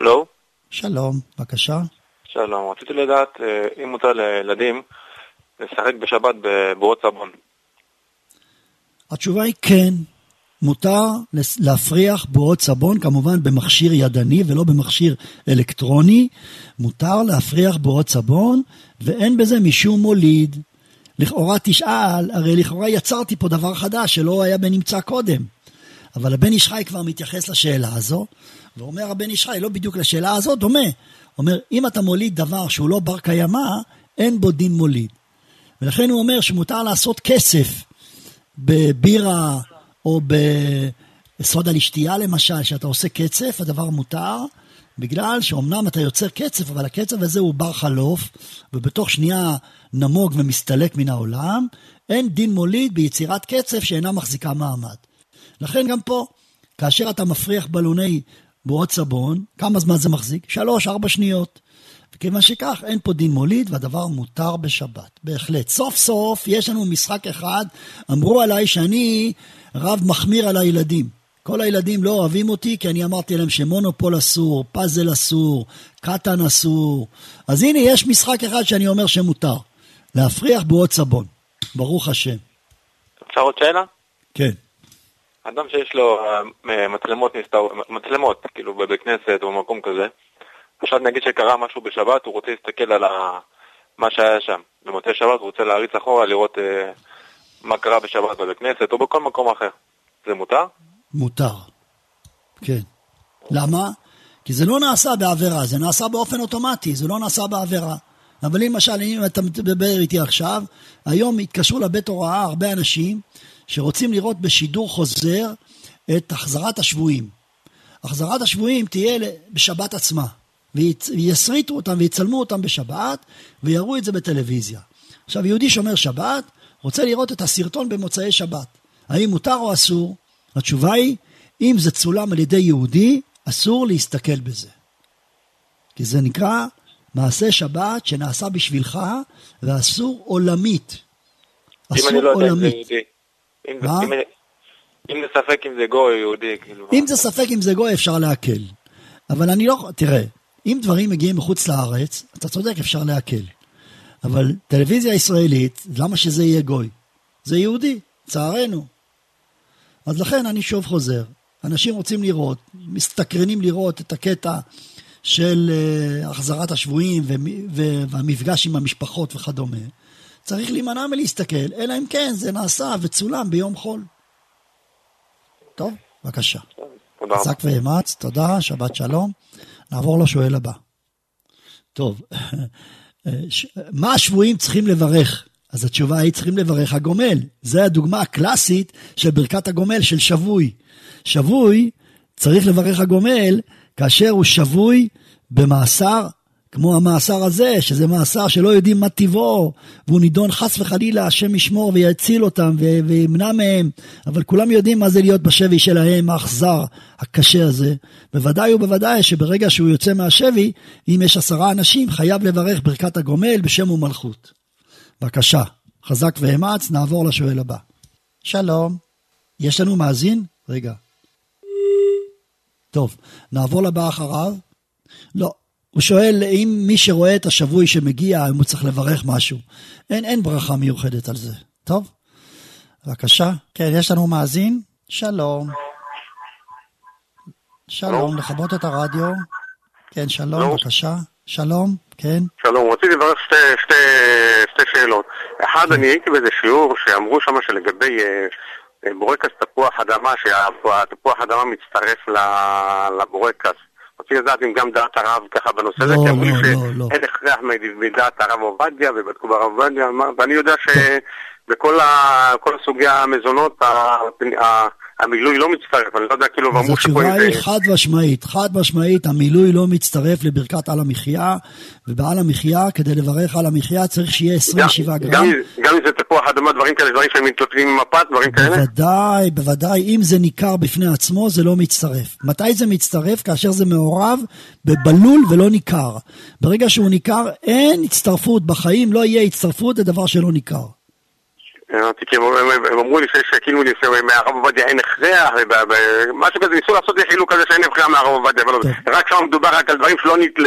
הלו, שלום, בבקשה. שלום. רציתי לדעת אה, אם מותר לילדים לשחק בשבת בבועות סבון. התשובה היא כן. מותר להפריח בועות סבון, כמובן במכשיר ידני ולא במכשיר אלקטרוני. מותר להפריח בועות סבון, ואין בזה משום מוליד. לכאורה תשאל, הרי לכאורה יצרתי פה דבר חדש שלא היה בנמצא קודם. אבל הבן איש חי כבר מתייחס לשאלה הזו, ואומר הבן איש חי, לא בדיוק לשאלה הזו, דומה. אומר, אם אתה מוליד דבר שהוא לא בר קיימא, אין בו דין מוליד. ולכן הוא אומר שמותר לעשות כסף בבירה או בסודה לשתייה למשל, שאתה עושה קצף, הדבר מותר, בגלל שאומנם אתה יוצר קצף, אבל הקצף הזה הוא בר חלוף, ובתוך שנייה נמוג ומסתלק מן העולם, אין דין מוליד ביצירת קצף שאינה מחזיקה מעמד. לכן גם פה, כאשר אתה מפריח בלוני בועות סבון, כמה זמן זה מחזיק? שלוש, ארבע שניות. וכיוון שכך, אין פה דין מוליד, והדבר מותר בשבת. בהחלט. סוף סוף יש לנו משחק אחד, אמרו עליי שאני רב מחמיר על הילדים. כל הילדים לא אוהבים אותי כי אני אמרתי להם שמונופול אסור, פאזל אסור, קטן אסור. אז הנה, יש משחק אחד שאני אומר שמותר. להפריח בועות סבון. ברוך השם. אפשר עוד שאלה? כן. אדם שיש לו אה, מצלמות נסתר, מצלמות, כאילו בבית כנסת או במקום כזה, עכשיו נגיד שקרה משהו בשבת, הוא רוצה להסתכל על. מה שהיה שם. במוצאי שבת הוא רוצה להריץ אחורה, לראות אה, מה קרה בשבת בבית כנסת או בכל מקום אחר. זה מותר? מותר. כן. למה? כי זה לא נעשה בעבירה, זה נעשה באופן אוטומטי, זה לא נעשה בעבירה. אבל למשל, אם אתה מדבר איתי עכשיו, היום התקשרו לבית הוראה הרבה אנשים שרוצים לראות בשידור חוזר את החזרת השבויים. החזרת השבויים תהיה בשבת עצמה, ויסריטו אותם ויצלמו אותם בשבת, ויראו את זה בטלוויזיה. עכשיו, יהודי שומר שבת רוצה לראות את הסרטון במוצאי שבת. האם מותר או אסור? התשובה היא, אם זה צולם על ידי יהודי, אסור להסתכל בזה. כי זה נקרא מעשה שבת שנעשה בשבילך, ואסור עולמית. אם אסור אני לא יודע אם זה עולמית. יהודי. אם זה- מה? אם- אם זה ספק אם זה גוי או יהודי, כאילו. אם זה ספק אם זה גוי, אפשר להקל. אבל אני לא... תראה, אם דברים מגיעים מחוץ לארץ, אתה צודק, אפשר להקל. אבל טלוויזיה ישראלית, למה שזה יהיה גוי? זה יהודי, צערנו. אז לכן אני שוב חוזר. אנשים רוצים לראות, מסתקרנים לראות את הקטע של uh, החזרת השבויים והמפגש עם המשפחות וכדומה. צריך להימנע מלהסתכל, אלא אם כן זה נעשה וצולם ביום חול. טוב, בבקשה. תודה. חזק ואמץ, תודה, שבת שלום. נעבור לשואל הבא. טוב, ש- מה השבויים צריכים לברך? אז התשובה היא צריכים לברך הגומל. זה הדוגמה הקלאסית של ברכת הגומל של שבוי. שבוי צריך לברך הגומל כאשר הוא שבוי במאסר כמו המאסר הזה, שזה מאסר שלא יודעים מה טיבו, והוא נידון חס וחלילה, השם ישמור ויציל אותם וימנע מהם, אבל כולם יודעים מה זה להיות בשבי שלהם, האכזר, הקשה הזה. בוודאי ובוודאי שברגע שהוא יוצא מהשבי, אם יש עשרה אנשים, חייב לברך ברכת הגומל בשם ומלכות. בבקשה, חזק ואמץ, נעבור לשואל הבא. שלום, יש לנו מאזין? רגע. טוב, נעבור לבא אחריו. לא, הוא שואל אם מי שרואה את השבוי שמגיע, אם הוא צריך לברך משהו. אין, אין ברכה מיוחדת על זה. טוב? בבקשה. כן, יש לנו מאזין? שלום. שלום, לכבות את הרדיו. כן, שלום, בבקשה. שלום, כן. שלום, רציתי לברך שתי, שתי, שתי שאלות. אחד, אני הייתי באיזה שיעור שאמרו שם שלגבי אה, אה, בורקס תפוח אדמה, שהתפוח אדמה מצטרף לבורקס. רציתי לדעת אם גם דעת הרב ככה בנושא הזה, כי אמרו לי שאין הכרח מדעת הרב עובדיה, ובדקו ברב עובדיה, ואני יודע שבכל סוגי המזונות המילוי לא מצטרף, אני לא יודע, כאילו, אז התשובה. היא חד משמעית, חד משמעית, המילוי לא מצטרף לברכת על המחיה, ובעל המחיה, כדי לברך על המחיה צריך שיהיה 27 גם גרם. גם אם זה תפוח אדמה, דברים כאלה, דברים שהם מתלותבים עם מפת, דברים כאלה? בוודאי, בוודאי, אם זה ניכר בפני עצמו, זה לא מצטרף. מתי זה מצטרף? כאשר זה מעורב בבלול ולא ניכר. ברגע שהוא ניכר, אין הצטרפות, בחיים לא יהיה הצטרפות לדבר שלא ניכר. הבנתי, כי הם הם- הם אמרו לי שיש כאילו מהרב עובדיה אין הכרח, משהו כזה, ניסו לעשות לי חילוק כזה שאין הכרח מהרב עובדיה, אבל רק שם מדובר רק על דברים שלא נת-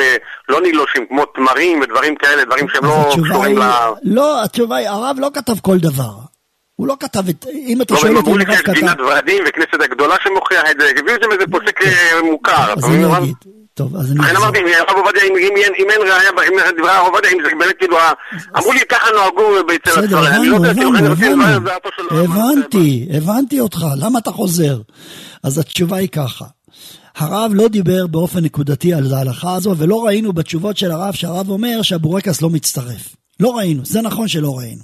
לא נילושים, כמו תמרים ודברים כאלה, דברים שהם לא קשורים ל... לא, התשובה היא, הרב לא כתב כל דבר. הוא לא כתב את, אם אתה לא, שואל הם אותי אמרו אם לי הרב שיש כתב, גינת ורדים וכנסת הגדולה שמוכיח את זה, הביאו את זה מאיזה פוסק אה, מוכר, אז? אני אבל- אגיד. טוב, אז אני לכן. אמרתי, הרב עובדיה, אם- אין- ראייה, אם דברי הרב עובדיה, אם זה באמת כאילו, אמרו לי ככה נהגו אצל בסדר, אני לא הבנו, יודע, כאילו, הבנו, אני רוצה לברר הבנו. את דעתו. הבנתי, הבנתי אותך, למה אתה חוזר? אז התשובה היא ככה, הרב לא דיבר באופן נקודתי על ההלכה הזו, ולא ראינו בתשובות של הרב שהרב אומר שהבורקס לא מצטרף. לא ראינו, זה נכון שלא ראינו.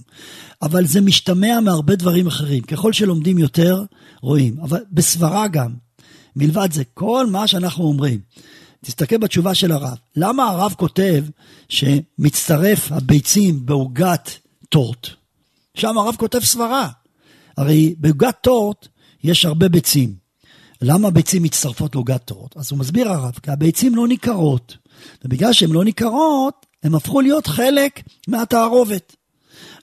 אבל זה משתמע מהרבה דברים אחרים. ככל שלומדים יותר, רואים. אבל בסברה גם, מלבד זה, כל מה שאנחנו אומרים, תסתכל בתשובה של הרב. למה הרב כותב שמצטרף הביצים בעוגת טורט? שם הרב כותב סברה. הרי בעוגת טורט יש הרבה ביצים. למה ביצים מצטרפות לעוגת טורט? אז הוא מסביר הרב, כי הביצים לא ניכרות, ובגלל שהן לא ניכרות, הן הפכו להיות חלק מהתערובת.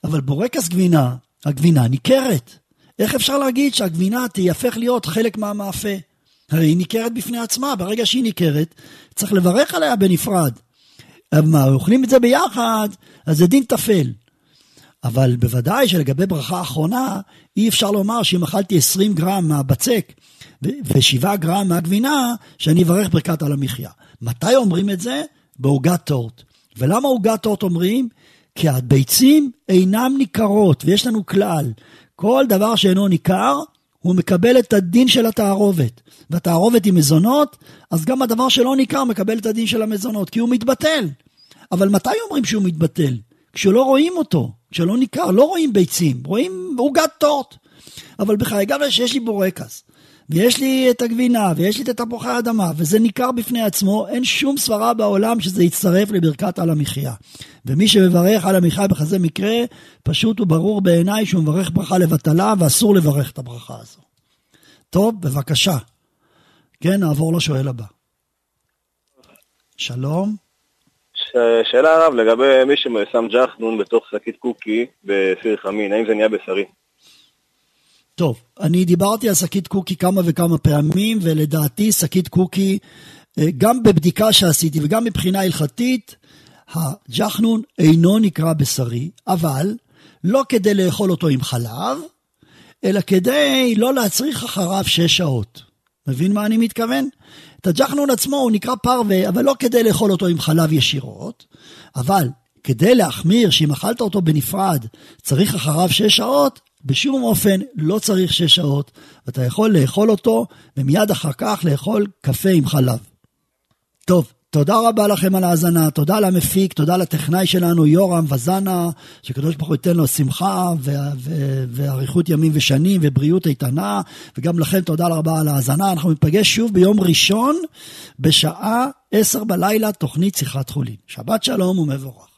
אבל בורקס גבינה, הגבינה ניכרת. איך אפשר להגיד שהגבינה תהפך להיות חלק מהמאפה? הרי היא ניכרת בפני עצמה, ברגע שהיא ניכרת, צריך לברך עליה בנפרד. אבל מה, אוכלים את זה ביחד, אז זה דין טפל. אבל בוודאי שלגבי ברכה אחרונה, אי אפשר לומר שאם אכלתי 20 גרם מהבצק ו-7 גרם מהגבינה, שאני אברך ברכת על המחיה. מתי אומרים את זה? בעוגת טורט. ולמה עוגת טורט אומרים? כי הביצים אינן ניכרות, ויש לנו כלל, כל דבר שאינו ניכר, הוא מקבל את הדין של התערובת. והתערובת היא מזונות, אז גם הדבר שלא ניכר מקבל את הדין של המזונות, כי הוא מתבטל. אבל מתי אומרים שהוא מתבטל? כשלא רואים אותו, כשלא ניכר, לא רואים ביצים, רואים עוגת טורט. אבל גם שיש לי בורקס, ויש לי את הגבינה, ויש לי את תפוחי האדמה, וזה ניכר בפני עצמו, אין שום סברה בעולם שזה יצטרף לברכת על המחיה. ומי שמברך על המחיה בכזה מקרה, פשוט וברור בעיניי שהוא מברך ברכה לבטלה, ואסור לברך את הברכה הזו. טוב, בבקשה. כן, נעבור לשואל הבא. שלום. ש- שאלה הרב, לגבי מי ששם ג'חנון בתוך שקית קוקי בסיר חמין, האם זה נהיה בשרי? טוב, אני דיברתי על שקית קוקי כמה וכמה פעמים, ולדעתי שקית קוקי, אה, גם בבדיקה שעשיתי וגם מבחינה הלכתית, הג'חנון אינו נקרא בשרי, אבל לא כדי לאכול אותו עם חלב, אלא כדי לא להצריך אחריו שש שעות. מבין מה אני מתכוון? את הג'חנון עצמו הוא נקרא פרווה, אבל לא כדי לאכול אותו עם חלב ישירות, אבל כדי להחמיר שאם אכלת אותו בנפרד צריך אחריו שש שעות, בשום אופן לא צריך שש שעות, ואתה יכול לאכול אותו ומיד אחר כך לאכול קפה עם חלב. טוב, תודה רבה לכם על ההאזנה, תודה למפיק, תודה לטכנאי שלנו, יורם וזנה, שקדוש ברוך הוא ייתן לו שמחה ואריכות ימים ושנים ובריאות איתנה, וגם לכם תודה רבה על ההאזנה. אנחנו ניפגש שוב ביום ראשון בשעה עשר בלילה, תוכנית שיחת חולין. שבת שלום ומבורך.